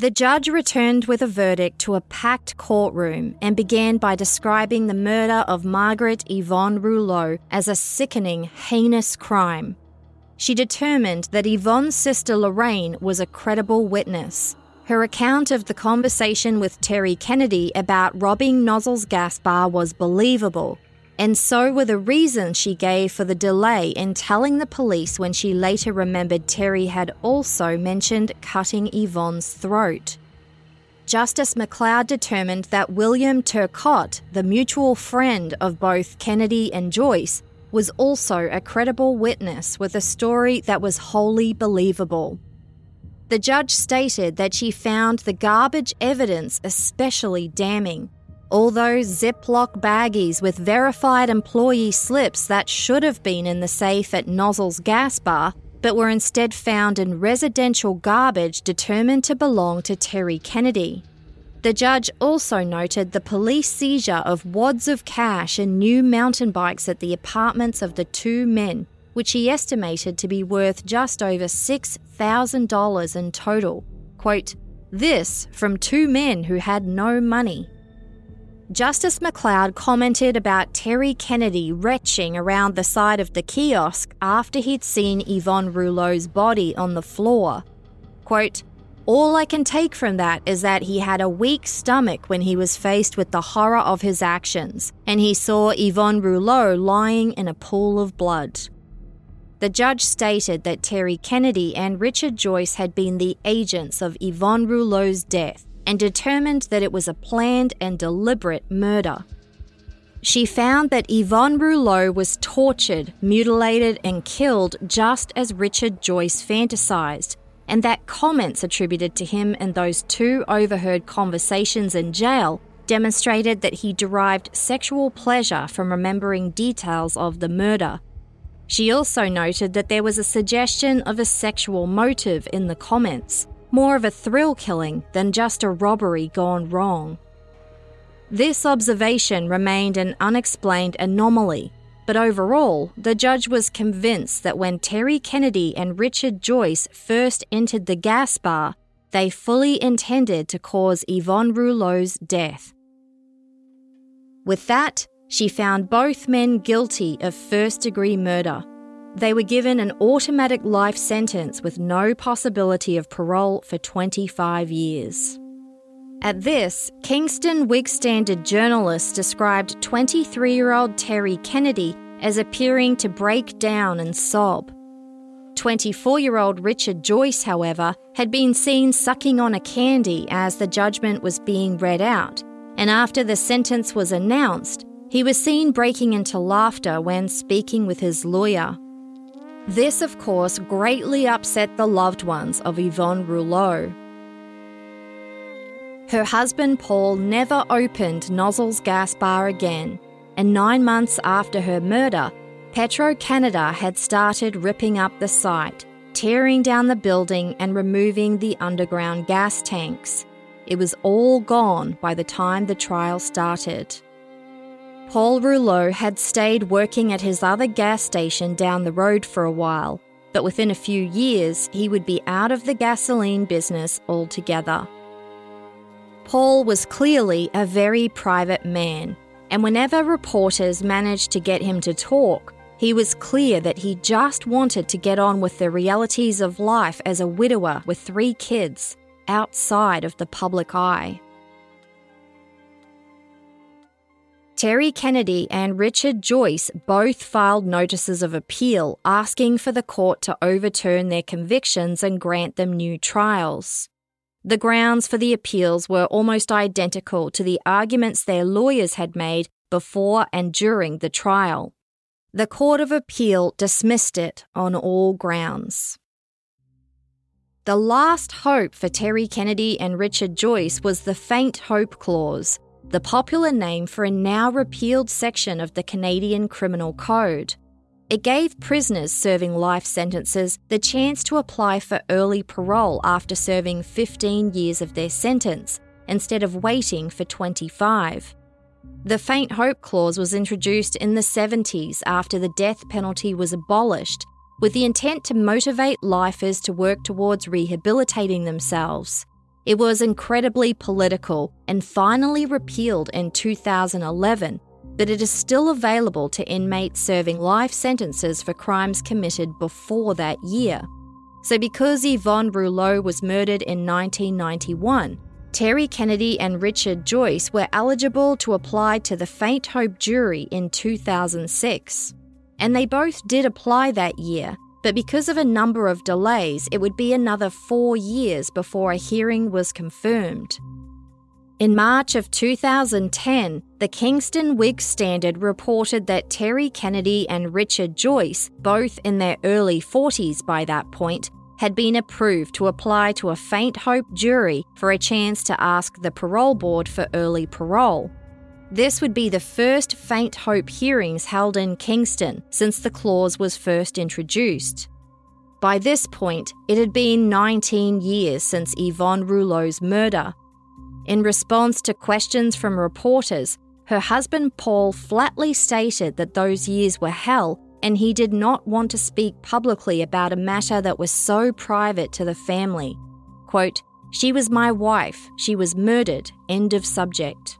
The judge returned with a verdict to a packed courtroom and began by describing the murder of Margaret Yvonne Rouleau as a sickening, heinous crime. She determined that Yvonne's sister Lorraine was a credible witness. Her account of the conversation with Terry Kennedy about robbing Nozzle's gas bar was believable, and so were the reasons she gave for the delay in telling the police when she later remembered Terry had also mentioned cutting Yvonne's throat. Justice McLeod determined that William Turcotte, the mutual friend of both Kennedy and Joyce, was also a credible witness with a story that was wholly believable. The judge stated that she found the garbage evidence especially damning all those Ziploc baggies with verified employee slips that should have been in the safe at Nozzle's gas bar, but were instead found in residential garbage determined to belong to Terry Kennedy. The judge also noted the police seizure of wads of cash and new mountain bikes at the apartments of the two men, which he estimated to be worth just over $6,000 in total. Quote, this from two men who had no money. Justice McLeod commented about Terry Kennedy retching around the side of the kiosk after he'd seen Yvonne Rouleau's body on the floor. Quote, all I can take from that is that he had a weak stomach when he was faced with the horror of his actions, and he saw Yvonne Rouleau lying in a pool of blood. The judge stated that Terry Kennedy and Richard Joyce had been the agents of Yvonne Rouleau's death and determined that it was a planned and deliberate murder. She found that Yvonne Rouleau was tortured, mutilated, and killed just as Richard Joyce fantasized, and that comments attributed to him in those two overheard conversations in jail demonstrated that he derived sexual pleasure from remembering details of the murder. She also noted that there was a suggestion of a sexual motive in the comments more of a thrill killing than just a robbery gone wrong. This observation remained an unexplained anomaly, but overall, the judge was convinced that when Terry Kennedy and Richard Joyce first entered the gas bar, they fully intended to cause Yvonne Rouleau's death. With that, she found both men guilty of first degree murder they were given an automatic life sentence with no possibility of parole for 25 years. At this, Kingston Whig Standard journalists described 23 year old Terry Kennedy as appearing to break down and sob. 24 year old Richard Joyce, however, had been seen sucking on a candy as the judgment was being read out, and after the sentence was announced, he was seen breaking into laughter when speaking with his lawyer. This, of course, greatly upset the loved ones of Yvonne Rouleau. Her husband Paul never opened Nozzle's gas bar again, and nine months after her murder, Petro Canada had started ripping up the site, tearing down the building and removing the underground gas tanks. It was all gone by the time the trial started. Paul Rouleau had stayed working at his other gas station down the road for a while, but within a few years he would be out of the gasoline business altogether. Paul was clearly a very private man, and whenever reporters managed to get him to talk, he was clear that he just wanted to get on with the realities of life as a widower with three kids outside of the public eye. Terry Kennedy and Richard Joyce both filed notices of appeal asking for the court to overturn their convictions and grant them new trials. The grounds for the appeals were almost identical to the arguments their lawyers had made before and during the trial. The Court of Appeal dismissed it on all grounds. The last hope for Terry Kennedy and Richard Joyce was the Faint Hope Clause, the popular name for a now repealed section of the Canadian Criminal Code. It gave prisoners serving life sentences the chance to apply for early parole after serving 15 years of their sentence, instead of waiting for 25. The Faint Hope Clause was introduced in the 70s after the death penalty was abolished, with the intent to motivate lifers to work towards rehabilitating themselves. It was incredibly political and finally repealed in 2011, but it is still available to inmates serving life sentences for crimes committed before that year. So, because Yvonne Rouleau was murdered in 1991, Terry Kennedy and Richard Joyce were eligible to apply to the Faint Hope jury in 2006. And they both did apply that year, but because of a number of delays, it would be another four years before a hearing was confirmed. In March of 2010, the Kingston Whig Standard reported that Terry Kennedy and Richard Joyce, both in their early 40s by that point, had been approved to apply to a faint hope jury for a chance to ask the parole board for early parole. This would be the first faint hope hearings held in Kingston since the clause was first introduced. By this point, it had been 19 years since Yvonne Rouleau's murder. In response to questions from reporters, her husband Paul flatly stated that those years were hell and he did not want to speak publicly about a matter that was so private to the family. Quote, She was my wife, she was murdered, end of subject.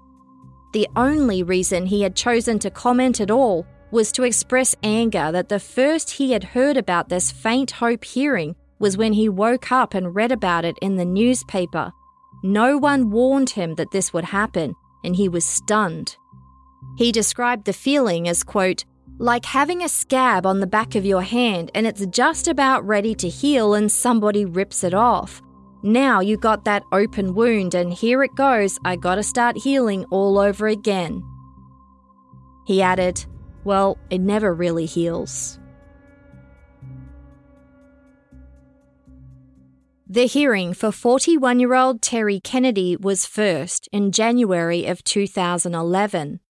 The only reason he had chosen to comment at all was to express anger that the first he had heard about this faint hope hearing was when he woke up and read about it in the newspaper. No one warned him that this would happen, and he was stunned. He described the feeling as, quote, like having a scab on the back of your hand and it's just about ready to heal and somebody rips it off. Now you got that open wound and here it goes, I gotta start healing all over again. He added, Well, it never really heals. The hearing for 41 year old Terry Kennedy was first in January of 2011.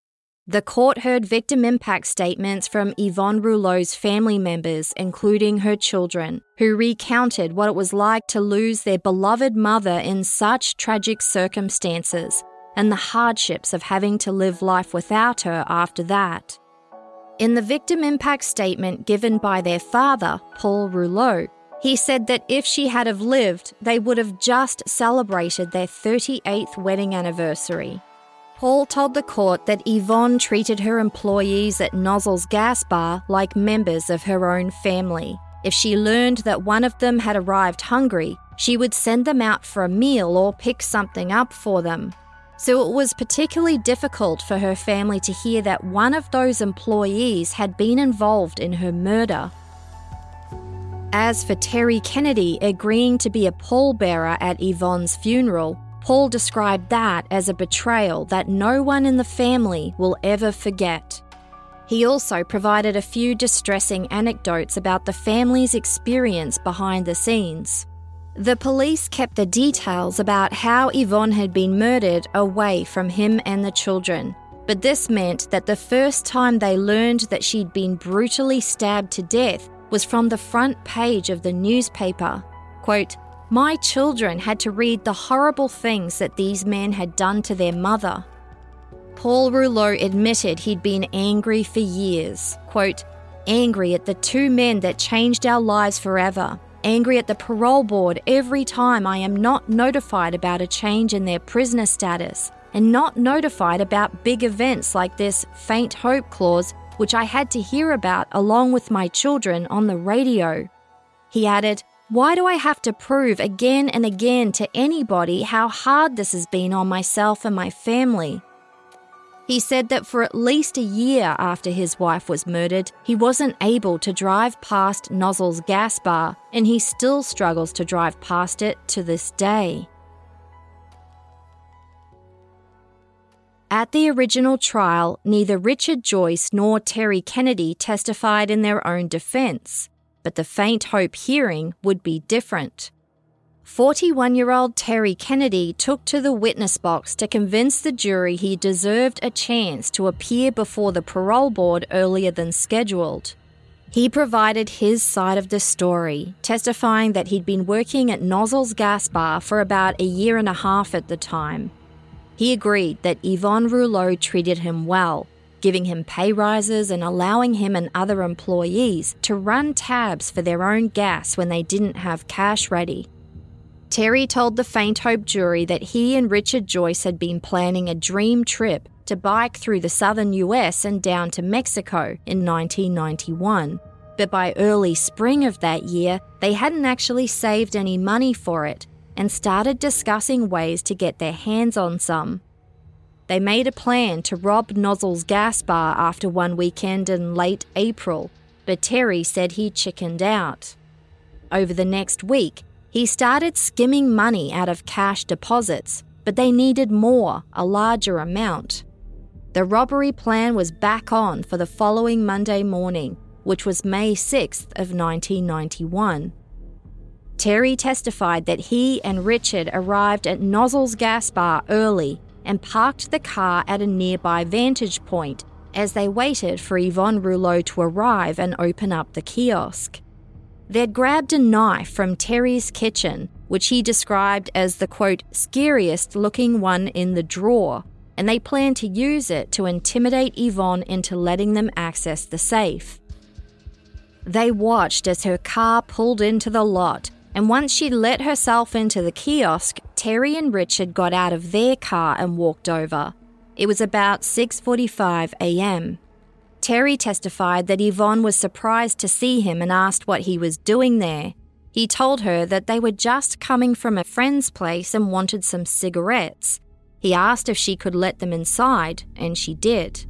The court heard victim impact statements from Yvonne Rouleau's family members, including her children, who recounted what it was like to lose their beloved mother in such tragic circumstances and the hardships of having to live life without her after that. In the victim impact statement given by their father, Paul Rouleau, he said that if she had have lived, they would have just celebrated their 38th wedding anniversary. Paul told the court that Yvonne treated her employees at Nozzle's gas bar like members of her own family. If she learned that one of them had arrived hungry, she would send them out for a meal or pick something up for them. So it was particularly difficult for her family to hear that one of those employees had been involved in her murder. As for Terry Kennedy agreeing to be a pallbearer at Yvonne's funeral, Paul described that as a betrayal that no one in the family will ever forget. He also provided a few distressing anecdotes about the family's experience behind the scenes. The police kept the details about how Yvonne had been murdered away from him and the children, but this meant that the first time they learned that she'd been brutally stabbed to death was from the front page of the newspaper. Quote, My children had to read the horrible things that these men had done to their mother. Paul Rouleau admitted he'd been angry for years. Quote, angry at the two men that changed our lives forever. Angry at the parole board every time I am not notified about a change in their prisoner status and not notified about big events like this faint hope clause, which I had to hear about along with my children on the radio. He added, Why do I have to prove again and again to anybody how hard this has been on myself and my family? He said that for at least a year after his wife was murdered, he wasn't able to drive past Nozzle's gas bar, and he still struggles to drive past it to this day. At the original trial, neither Richard Joyce nor Terry Kennedy testified in their own defence, but the faint hope hearing would be different. 41 year old Terry Kennedy took to the witness box to convince the jury he deserved a chance to appear before the parole board earlier than scheduled. He provided his side of the story, testifying that he'd been working at Nozzle's gas bar for about a year and a half at the time. He agreed that Yvonne Rouleau treated him well, giving him pay rises and allowing him and other employees to run tabs for their own gas when they didn't have cash ready. Terry told the Faint Hope jury that he and Richard Joyce had been planning a dream trip to bike through the southern US and down to Mexico in 1991. But by early spring of that year, they hadn't actually saved any money for it and started discussing ways to get their hands on some. They made a plan to rob Nozzle's gas bar after one weekend in late April, but Terry said he chickened out. Over the next week, he started skimming money out of cash deposits, but they needed more, a larger amount. The robbery plan was back on for the following Monday morning, which was May 6th of 1991. Terry testified that he and Richard arrived at Nozzle's gas bar early and parked the car at a nearby vantage point as they waited for Yvonne Rouleau to arrive and open up the kiosk. They'd grabbed a knife from Terry's kitchen, which he described as the quote, scariest looking one in the drawer, and they planned to use it to intimidate Yvonne into letting them access the safe. They watched as her car pulled into the lot and once she'd let herself into the kiosk, Terry and Richard got out of their car and walked over. It was about 6:45 a.m. Terry testified that Yvonne was surprised to see him and asked what he was doing there. He told her that they were just coming from a friend's place and wanted some cigarettes. He asked if she could let them inside, and she did.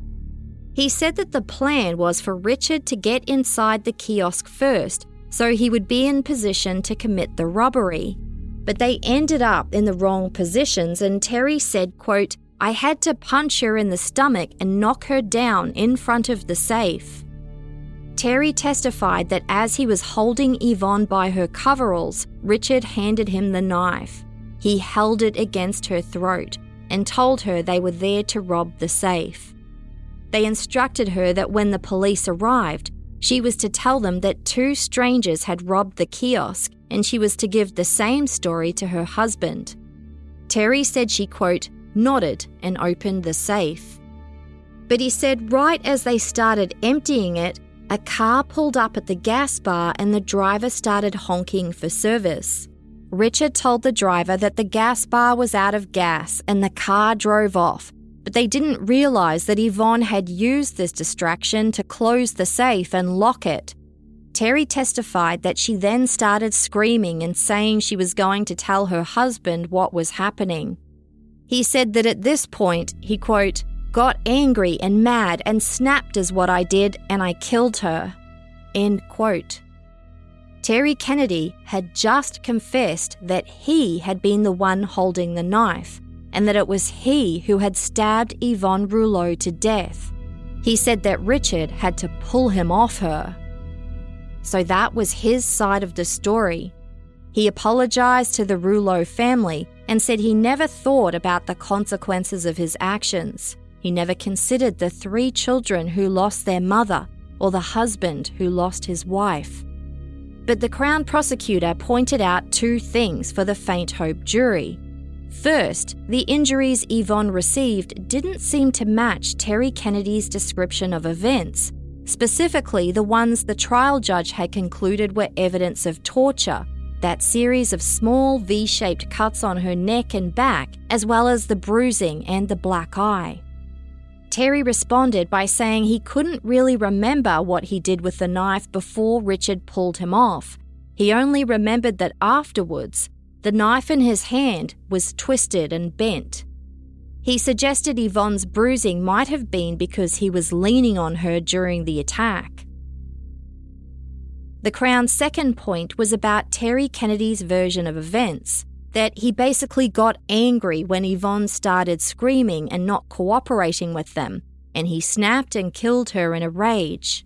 He said that the plan was for Richard to get inside the kiosk first so he would be in position to commit the robbery. But they ended up in the wrong positions and Terry said, quote, I had to punch her in the stomach and knock her down in front of the safe. Terry testified that as he was holding Yvonne by her coveralls, Richard handed him the knife. He held it against her throat and told her they were there to rob the safe. They instructed her that when the police arrived, she was to tell them that two strangers had robbed the kiosk and she was to give the same story to her husband. Terry said she, quote, nodded and opened the safe. But he said right as they started emptying it, a car pulled up at the gas bar and the driver started honking for service. Richard told the driver that the gas bar was out of gas and the car drove off, but they didn't realise that Yvonne had used this distraction to close the safe and lock it. Terry testified that she then started screaming and saying she was going to tell her husband what was happening. He said that at this point, he quote, got angry and mad and snapped as what I did and I killed her. End quote. Terry Kennedy had just confessed that he had been the one holding the knife and that it was he who had stabbed Yvonne Rouleau to death. He said that Richard had to pull him off her. So that was his side of the story. He apologized to the Rouleau family and said he never thought about the consequences of his actions. He never considered the three children who lost their mother or the husband who lost his wife. But the Crown prosecutor pointed out two things for the Faint Hope jury. First, the injuries Yvonne received didn't seem to match Terry Kennedy's description of events, specifically the ones the trial judge had concluded were evidence of torture that series of small V shaped cuts on her neck and back, as well as the bruising and the black eye. Terry responded by saying he couldn't really remember what he did with the knife before Richard pulled him off. He only remembered that afterwards, the knife in his hand was twisted and bent. He suggested Yvonne's bruising might have been because he was leaning on her during the attack. The Crown's second point was about Terry Kennedy's version of events that he basically got angry when Yvonne started screaming and not cooperating with them, and he snapped and killed her in a rage.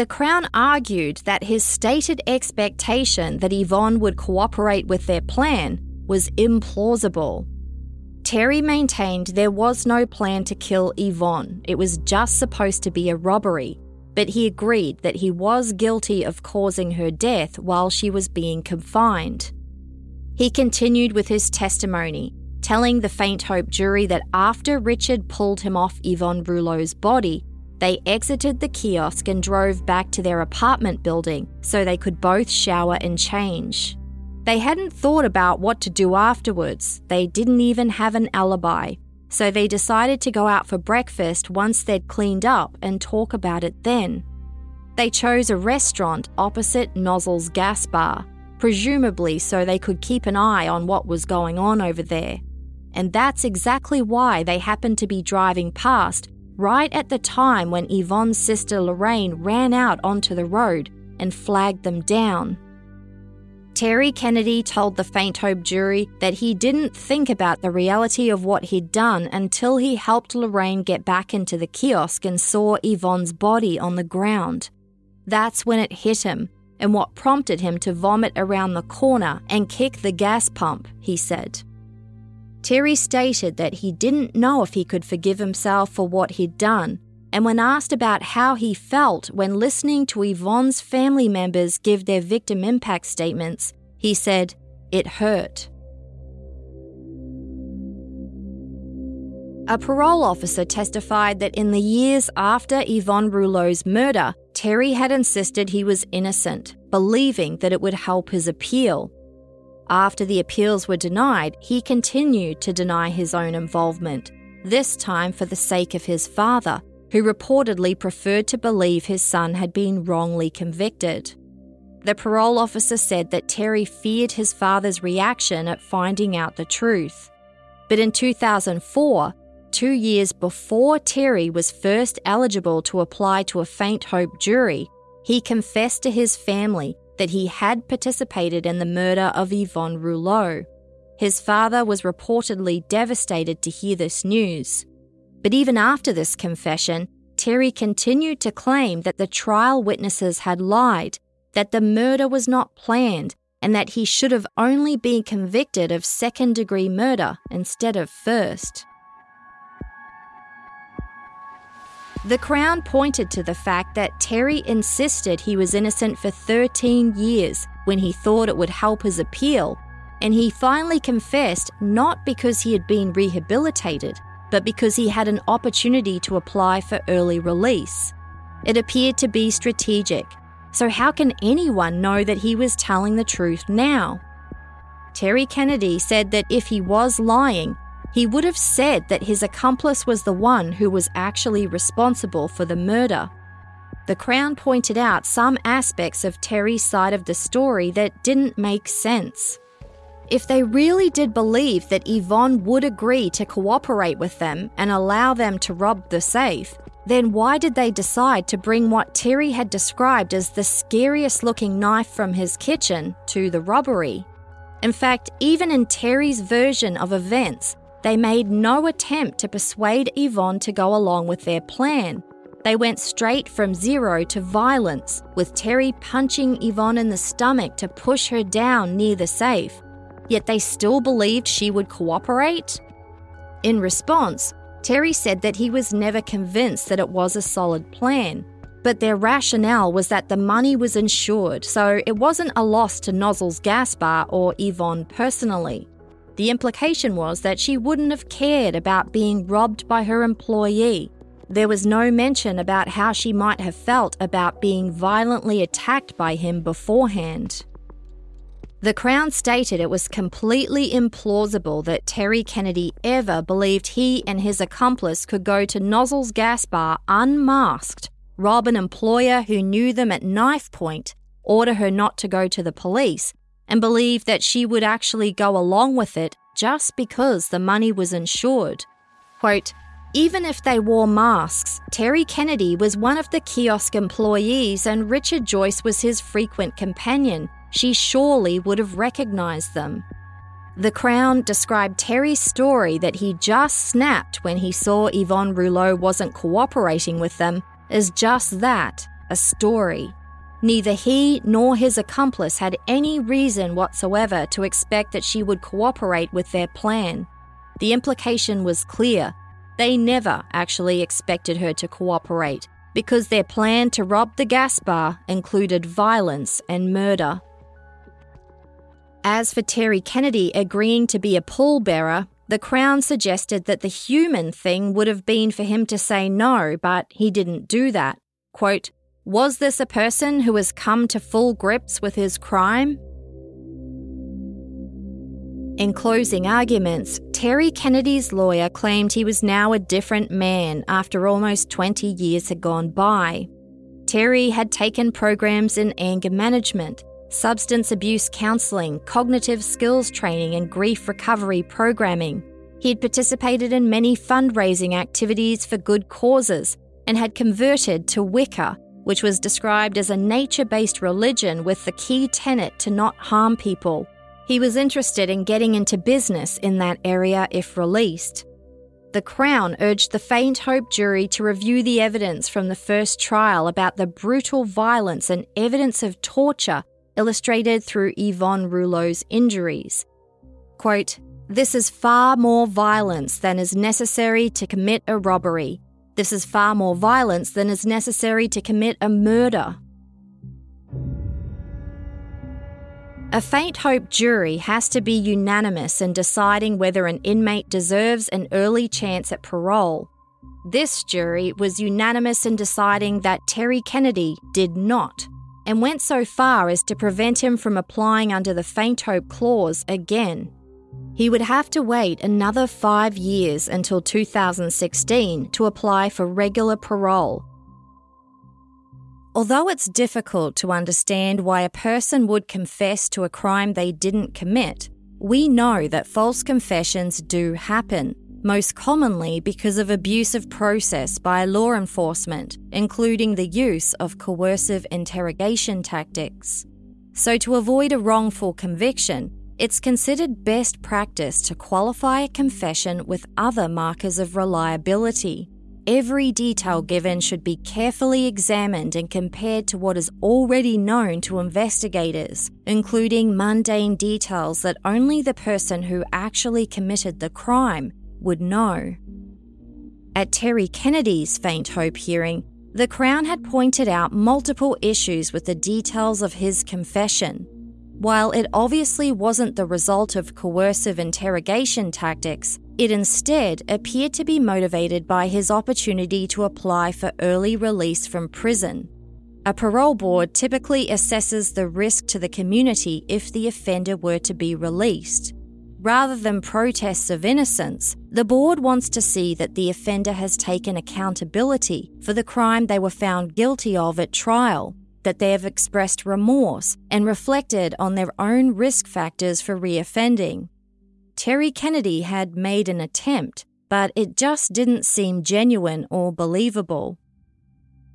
The Crown argued that his stated expectation that Yvonne would cooperate with their plan was implausible. Terry maintained there was no plan to kill Yvonne, it was just supposed to be a robbery, but he agreed that he was guilty of causing her death while she was being confined. He continued with his testimony, telling the Faint Hope jury that after Richard pulled him off Yvonne Rouleau's body, they exited the kiosk and drove back to their apartment building so they could both shower and change. They hadn't thought about what to do afterwards, they didn't even have an alibi, so they decided to go out for breakfast once they'd cleaned up and talk about it then. They chose a restaurant opposite Nozzle's gas bar, presumably so they could keep an eye on what was going on over there. And that's exactly why they happened to be driving past right at the time when Yvonne's sister Lorraine ran out onto the road and flagged them down. Terry Kennedy told the Faint Hope jury that he didn't think about the reality of what he'd done until he helped Lorraine get back into the kiosk and saw Yvonne's body on the ground. That's when it hit him, and what prompted him to vomit around the corner and kick the gas pump, he said. Terry stated that he didn't know if he could forgive himself for what he'd done and when asked about how he felt when listening to Yvonne's family members give their victim impact statements, he said, It hurt. A parole officer testified that in the years after Yvonne Rouleau's murder, Terry had insisted he was innocent, believing that it would help his appeal. After the appeals were denied, he continued to deny his own involvement, this time for the sake of his father, who reportedly preferred to believe his son had been wrongly convicted. The parole officer said that Terry feared his father's reaction at finding out the truth. But in 2004, two years before Terry was first eligible to apply to a faint hope jury, he confessed to his family that he had participated in the murder of Yvonne Rouleau. His father was reportedly devastated to hear this news. But even after this confession, Terry continued to claim that the trial witnesses had lied, that the murder was not planned, and that he should have only been convicted of second degree murder instead of first. The Crown pointed to the fact that Terry insisted he was innocent for 13 years when he thought it would help his appeal, and he finally confessed not because he had been rehabilitated, but because he had an opportunity to apply for early release. It appeared to be strategic, so how can anyone know that he was telling the truth now? Terry Kennedy said that if he was lying, he would have said that his accomplice was the one who was actually responsible for the murder. The Crown pointed out some aspects of Terry's side of the story that didn't make sense. If they really did believe that Yvonne would agree to cooperate with them and allow them to rob the safe, then why did they decide to bring what Terry had described as the scariest looking knife from his kitchen to the robbery? In fact, even in Terry's version of events, they made no attempt to persuade Yvonne to go along with their plan. They went straight from zero to violence, with Terry punching Yvonne in the stomach to push her down near the safe. Yet they still believed she would cooperate? In response, Terry said that he was never convinced that it was a solid plan, but their rationale was that the money was insured, so it wasn't a loss to Nozzles Gas Bar or Yvonne personally. The implication was that she wouldn't have cared about being robbed by her employee. There was no mention about how she might have felt about being violently attacked by him beforehand. The Crown stated it was completely implausible that Terry Kennedy ever believed he and his accomplice could go to Nozzles Gas Bar unmasked, rob an employer who knew them at knife point, order her not to go to the police, and believed that she would actually go along with it just because the money was insured. Quote, even if they wore masks, Terry Kennedy was one of the kiosk employees and Richard Joyce was his frequent companion she surely would have recognized them. The Crown described Terry's story that he just snapped when he saw Yvonne Rouleau wasn't cooperating with them as just that a story. Neither he nor his accomplice had any reason whatsoever to expect that she would cooperate with their plan. The implication was clear. They never actually expected her to cooperate because their plan to rob the gas bar included violence and murder. As for Terry Kennedy agreeing to be a pallbearer, the Crown suggested that the human thing would have been for him to say no, but he didn't do that. Quote, Was this a person who has come to full grips with his crime? In closing arguments, Terry Kennedy's lawyer claimed he was now a different man after almost 20 years had gone by. Terry had taken programs in anger management, substance abuse counselling, cognitive skills training, and grief recovery programming. He had participated in many fundraising activities for good causes and had converted to Wicca, which was described as a nature based religion with the key tenet to not harm people. He was interested in getting into business in that area if released. The Crown urged the Faint Hope jury to review the evidence from the first trial about the brutal violence and evidence of torture illustrated through Yvonne Rouleau's injuries. Quote, This is far more violence than is necessary to commit a robbery. This is far more violence than is necessary to commit a murder. A faint hope jury has to be unanimous in deciding whether an inmate deserves an early chance at parole. This jury was unanimous in deciding that Terry Kennedy did not and went so far as to prevent him from applying under the faint hope clause again. He would have to wait another five years until 2016 to apply for regular parole. Although it's difficult to understand why a person would confess to a crime they didn't commit, we know that false confessions do happen most commonly because of abusive process by law enforcement, including the use of coercive interrogation tactics. So, to avoid a wrongful conviction, it's considered best practice to qualify a confession with other markers of reliability. Every detail given should be carefully examined and compared to what is already known to investigators, including mundane details that only the person who actually committed the crime would know. At Terry Kennedy's faint hope hearing, the Crown had pointed out multiple issues with the details of his confession. While it obviously wasn't the result of coercive interrogation tactics, it instead appeared to be motivated by his opportunity to apply for early release from prison. A parole board typically assesses the risk to the community if the offender were to be released. Rather than protests of innocence, the board wants to see that the offender has taken accountability for the crime they were found guilty of at trial, that they have expressed remorse and reflected on their own risk factors for reoffending. Terry Kennedy had made an attempt, but it just didn't seem genuine or believable.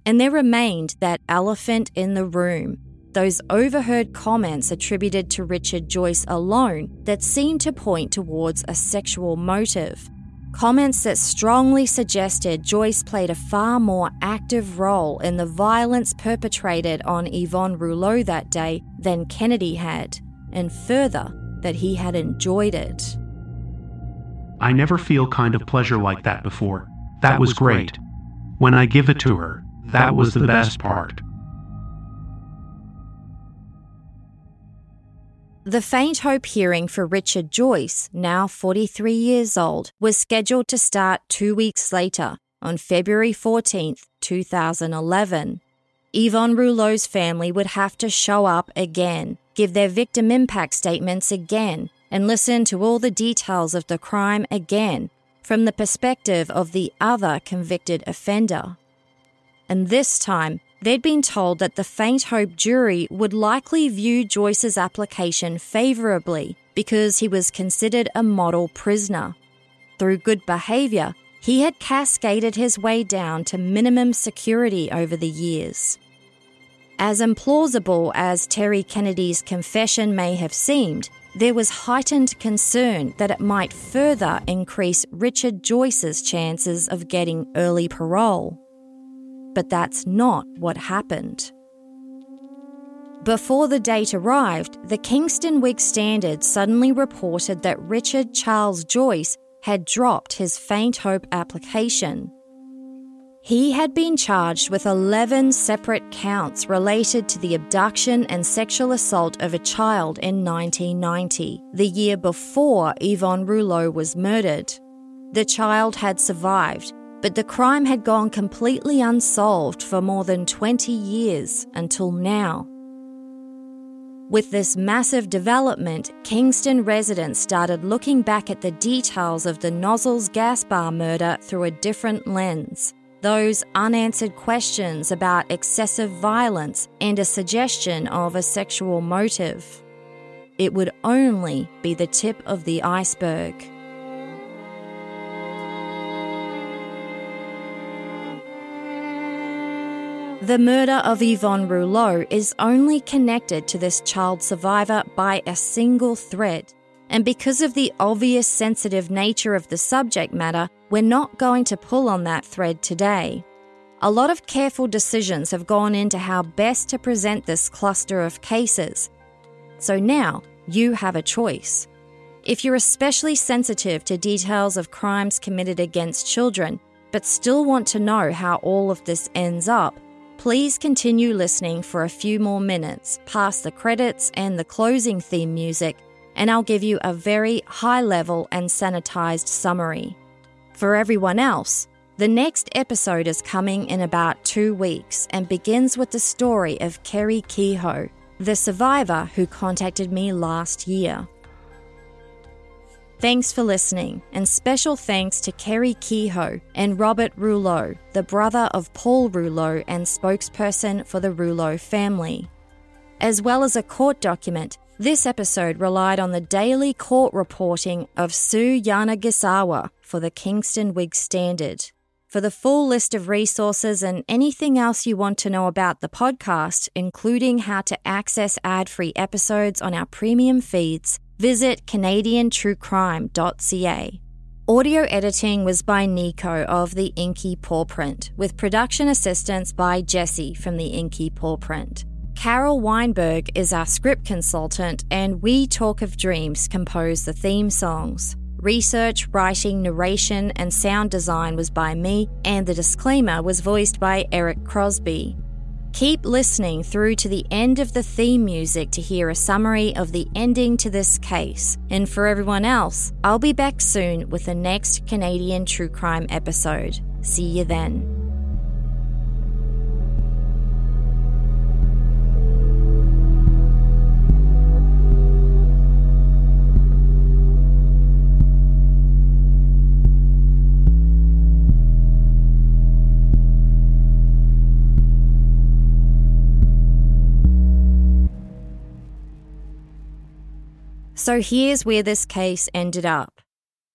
And there remained that elephant in the room those overheard comments attributed to Richard Joyce alone that seemed to point towards a sexual motive. Comments that strongly suggested Joyce played a far more active role in the violence perpetrated on Yvonne Rouleau that day than Kennedy had, and further, that he had enjoyed it. I never feel kind of pleasure like that before. That was great. When I give it to her, that was the best part. The Faint Hope hearing for Richard Joyce, now 43 years old, was scheduled to start two weeks later, on February 14, 2011. Yvonne Rouleau's family would have to show up again, give their victim impact statements again, and listen to all the details of the crime again from the perspective of the other convicted offender. And this time, they'd been told that the Faint Hope jury would likely view Joyce's application favourably because he was considered a model prisoner. Through good behaviour, he had cascaded his way down to minimum security over the years. As implausible as Terry Kennedy's confession may have seemed, there was heightened concern that it might further increase Richard Joyce's chances of getting early parole but that's not what happened. Before the date arrived, the Kingston Whig Standard suddenly reported that Richard Charles Joyce had dropped his faint hope application. He had been charged with 11 separate counts related to the abduction and sexual assault of a child in 1990, the year before Yvonne Rouleau was murdered. The child had survived, but the crime had gone completely unsolved for more than 20 years until now. With this massive development, Kingston residents started looking back at the details of the Nozzles gas bar murder through a different lens. Those unanswered questions about excessive violence and a suggestion of a sexual motive. It would only be the tip of the iceberg. The murder of Yvonne Rouleau is only connected to this child survivor by a single thread. And because of the obvious sensitive nature of the subject matter, we're not going to pull on that thread today. A lot of careful decisions have gone into how best to present this cluster of cases. So now you have a choice. If you're especially sensitive to details of crimes committed against children, but still want to know how all of this ends up, Please continue listening for a few more minutes past the credits and the closing theme music, and I'll give you a very high level and sanitized summary. For everyone else, the next episode is coming in about two weeks and begins with the story of Kerri Kehoe, the survivor who contacted me last year. Thanks for listening, and special thanks to Kerri Kehoe and Robert Rouleau, the brother of Paul Rouleau and spokesperson for the Rouleau family. As well as a court document, this episode relied on the daily court reporting of Sue Yanagisawa for the Kingston Whig Standard. For the full list of resources and anything else you want to know about the podcast, including how to access ad free episodes on our premium feeds, visit CanadianTrueCrime.ca. Audio editing was by Nico of the Inky Paw Print, with production assistance by Jesse from the Inky Paw Print. Carol Weinberg is our script consultant, and We Talk of Dreams compose the theme songs. Research, writing, narration, and sound design was by me, and the disclaimer was voiced by Eric Crosby. Keep listening through to the end of the theme music to hear a summary of the ending to this case. And for everyone else, I'll be back soon with the next Canadian True Crime episode. See you then. So here's where this case ended up.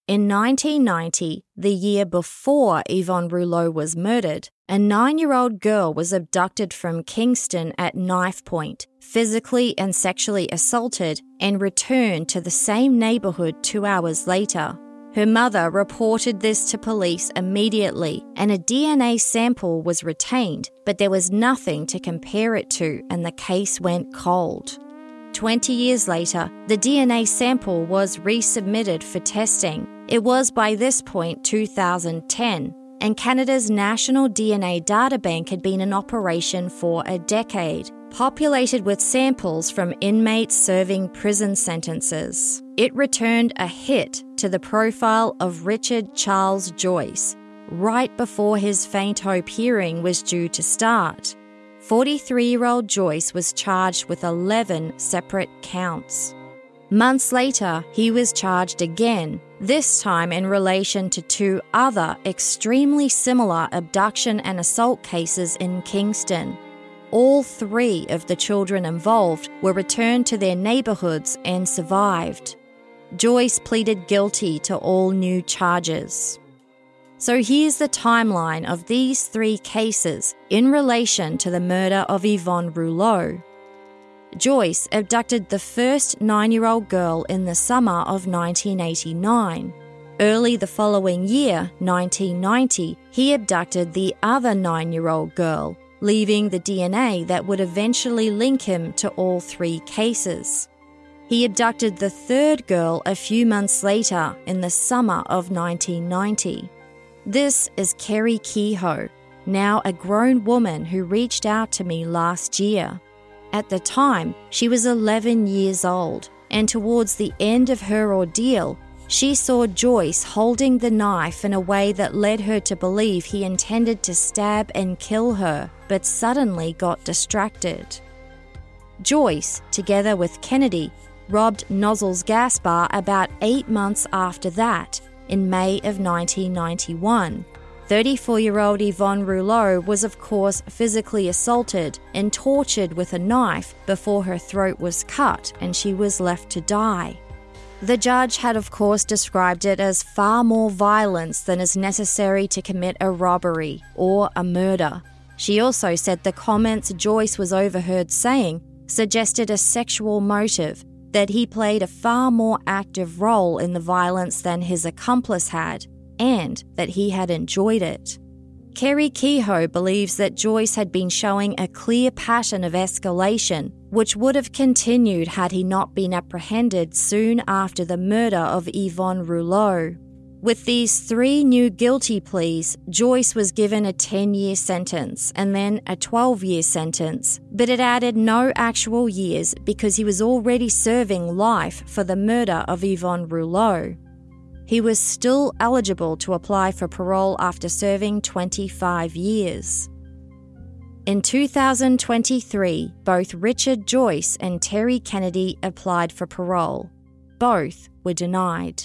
In 1990, the year before Yvonne Rouleau was murdered, a nine year old girl was abducted from Kingston at knife point, physically and sexually assaulted, and returned to the same neighbourhood two hours later. Her mother reported this to police immediately, and a DNA sample was retained, but there was nothing to compare it to, and the case went cold. 20 years later, the DNA sample was resubmitted for testing. It was by this point 2010, and Canada's National DNA Databank had been in operation for a decade, populated with samples from inmates serving prison sentences. It returned a hit to the profile of Richard Charles Joyce right before his faint hope hearing was due to start. 43 year old Joyce was charged with 11 separate counts. Months later, he was charged again, this time in relation to two other extremely similar abduction and assault cases in Kingston. All three of the children involved were returned to their neighbourhoods and survived. Joyce pleaded guilty to all new charges. So here's the timeline of these three cases in relation to the murder of Yvonne Rouleau. Joyce abducted the first nine year old girl in the summer of 1989. Early the following year, 1990, he abducted the other nine year old girl, leaving the DNA that would eventually link him to all three cases. He abducted the third girl a few months later in the summer of 1990. This is Kerri Kehoe, now a grown woman who reached out to me last year. At the time, she was 11 years old, and towards the end of her ordeal, she saw Joyce holding the knife in a way that led her to believe he intended to stab and kill her, but suddenly got distracted. Joyce, together with Kennedy, robbed Nozzle's gas bar about eight months after that in May of 1991. 34 year old Yvonne Rouleau was, of course, physically assaulted and tortured with a knife before her throat was cut and she was left to die. The judge had, of course, described it as far more violence than is necessary to commit a robbery or a murder. She also said the comments Joyce was overheard saying suggested a sexual motive that he played a far more active role in the violence than his accomplice had, and that he had enjoyed it. Kerri Kehoe believes that Joyce had been showing a clear pattern of escalation, which would have continued had he not been apprehended soon after the murder of Yvonne Rouleau. With these three new guilty pleas, Joyce was given a 10 year sentence and then a 12 year sentence, but it added no actual years because he was already serving life for the murder of Yvonne Rouleau. He was still eligible to apply for parole after serving 25 years. In 2023, both Richard Joyce and Terry Kennedy applied for parole. Both were denied.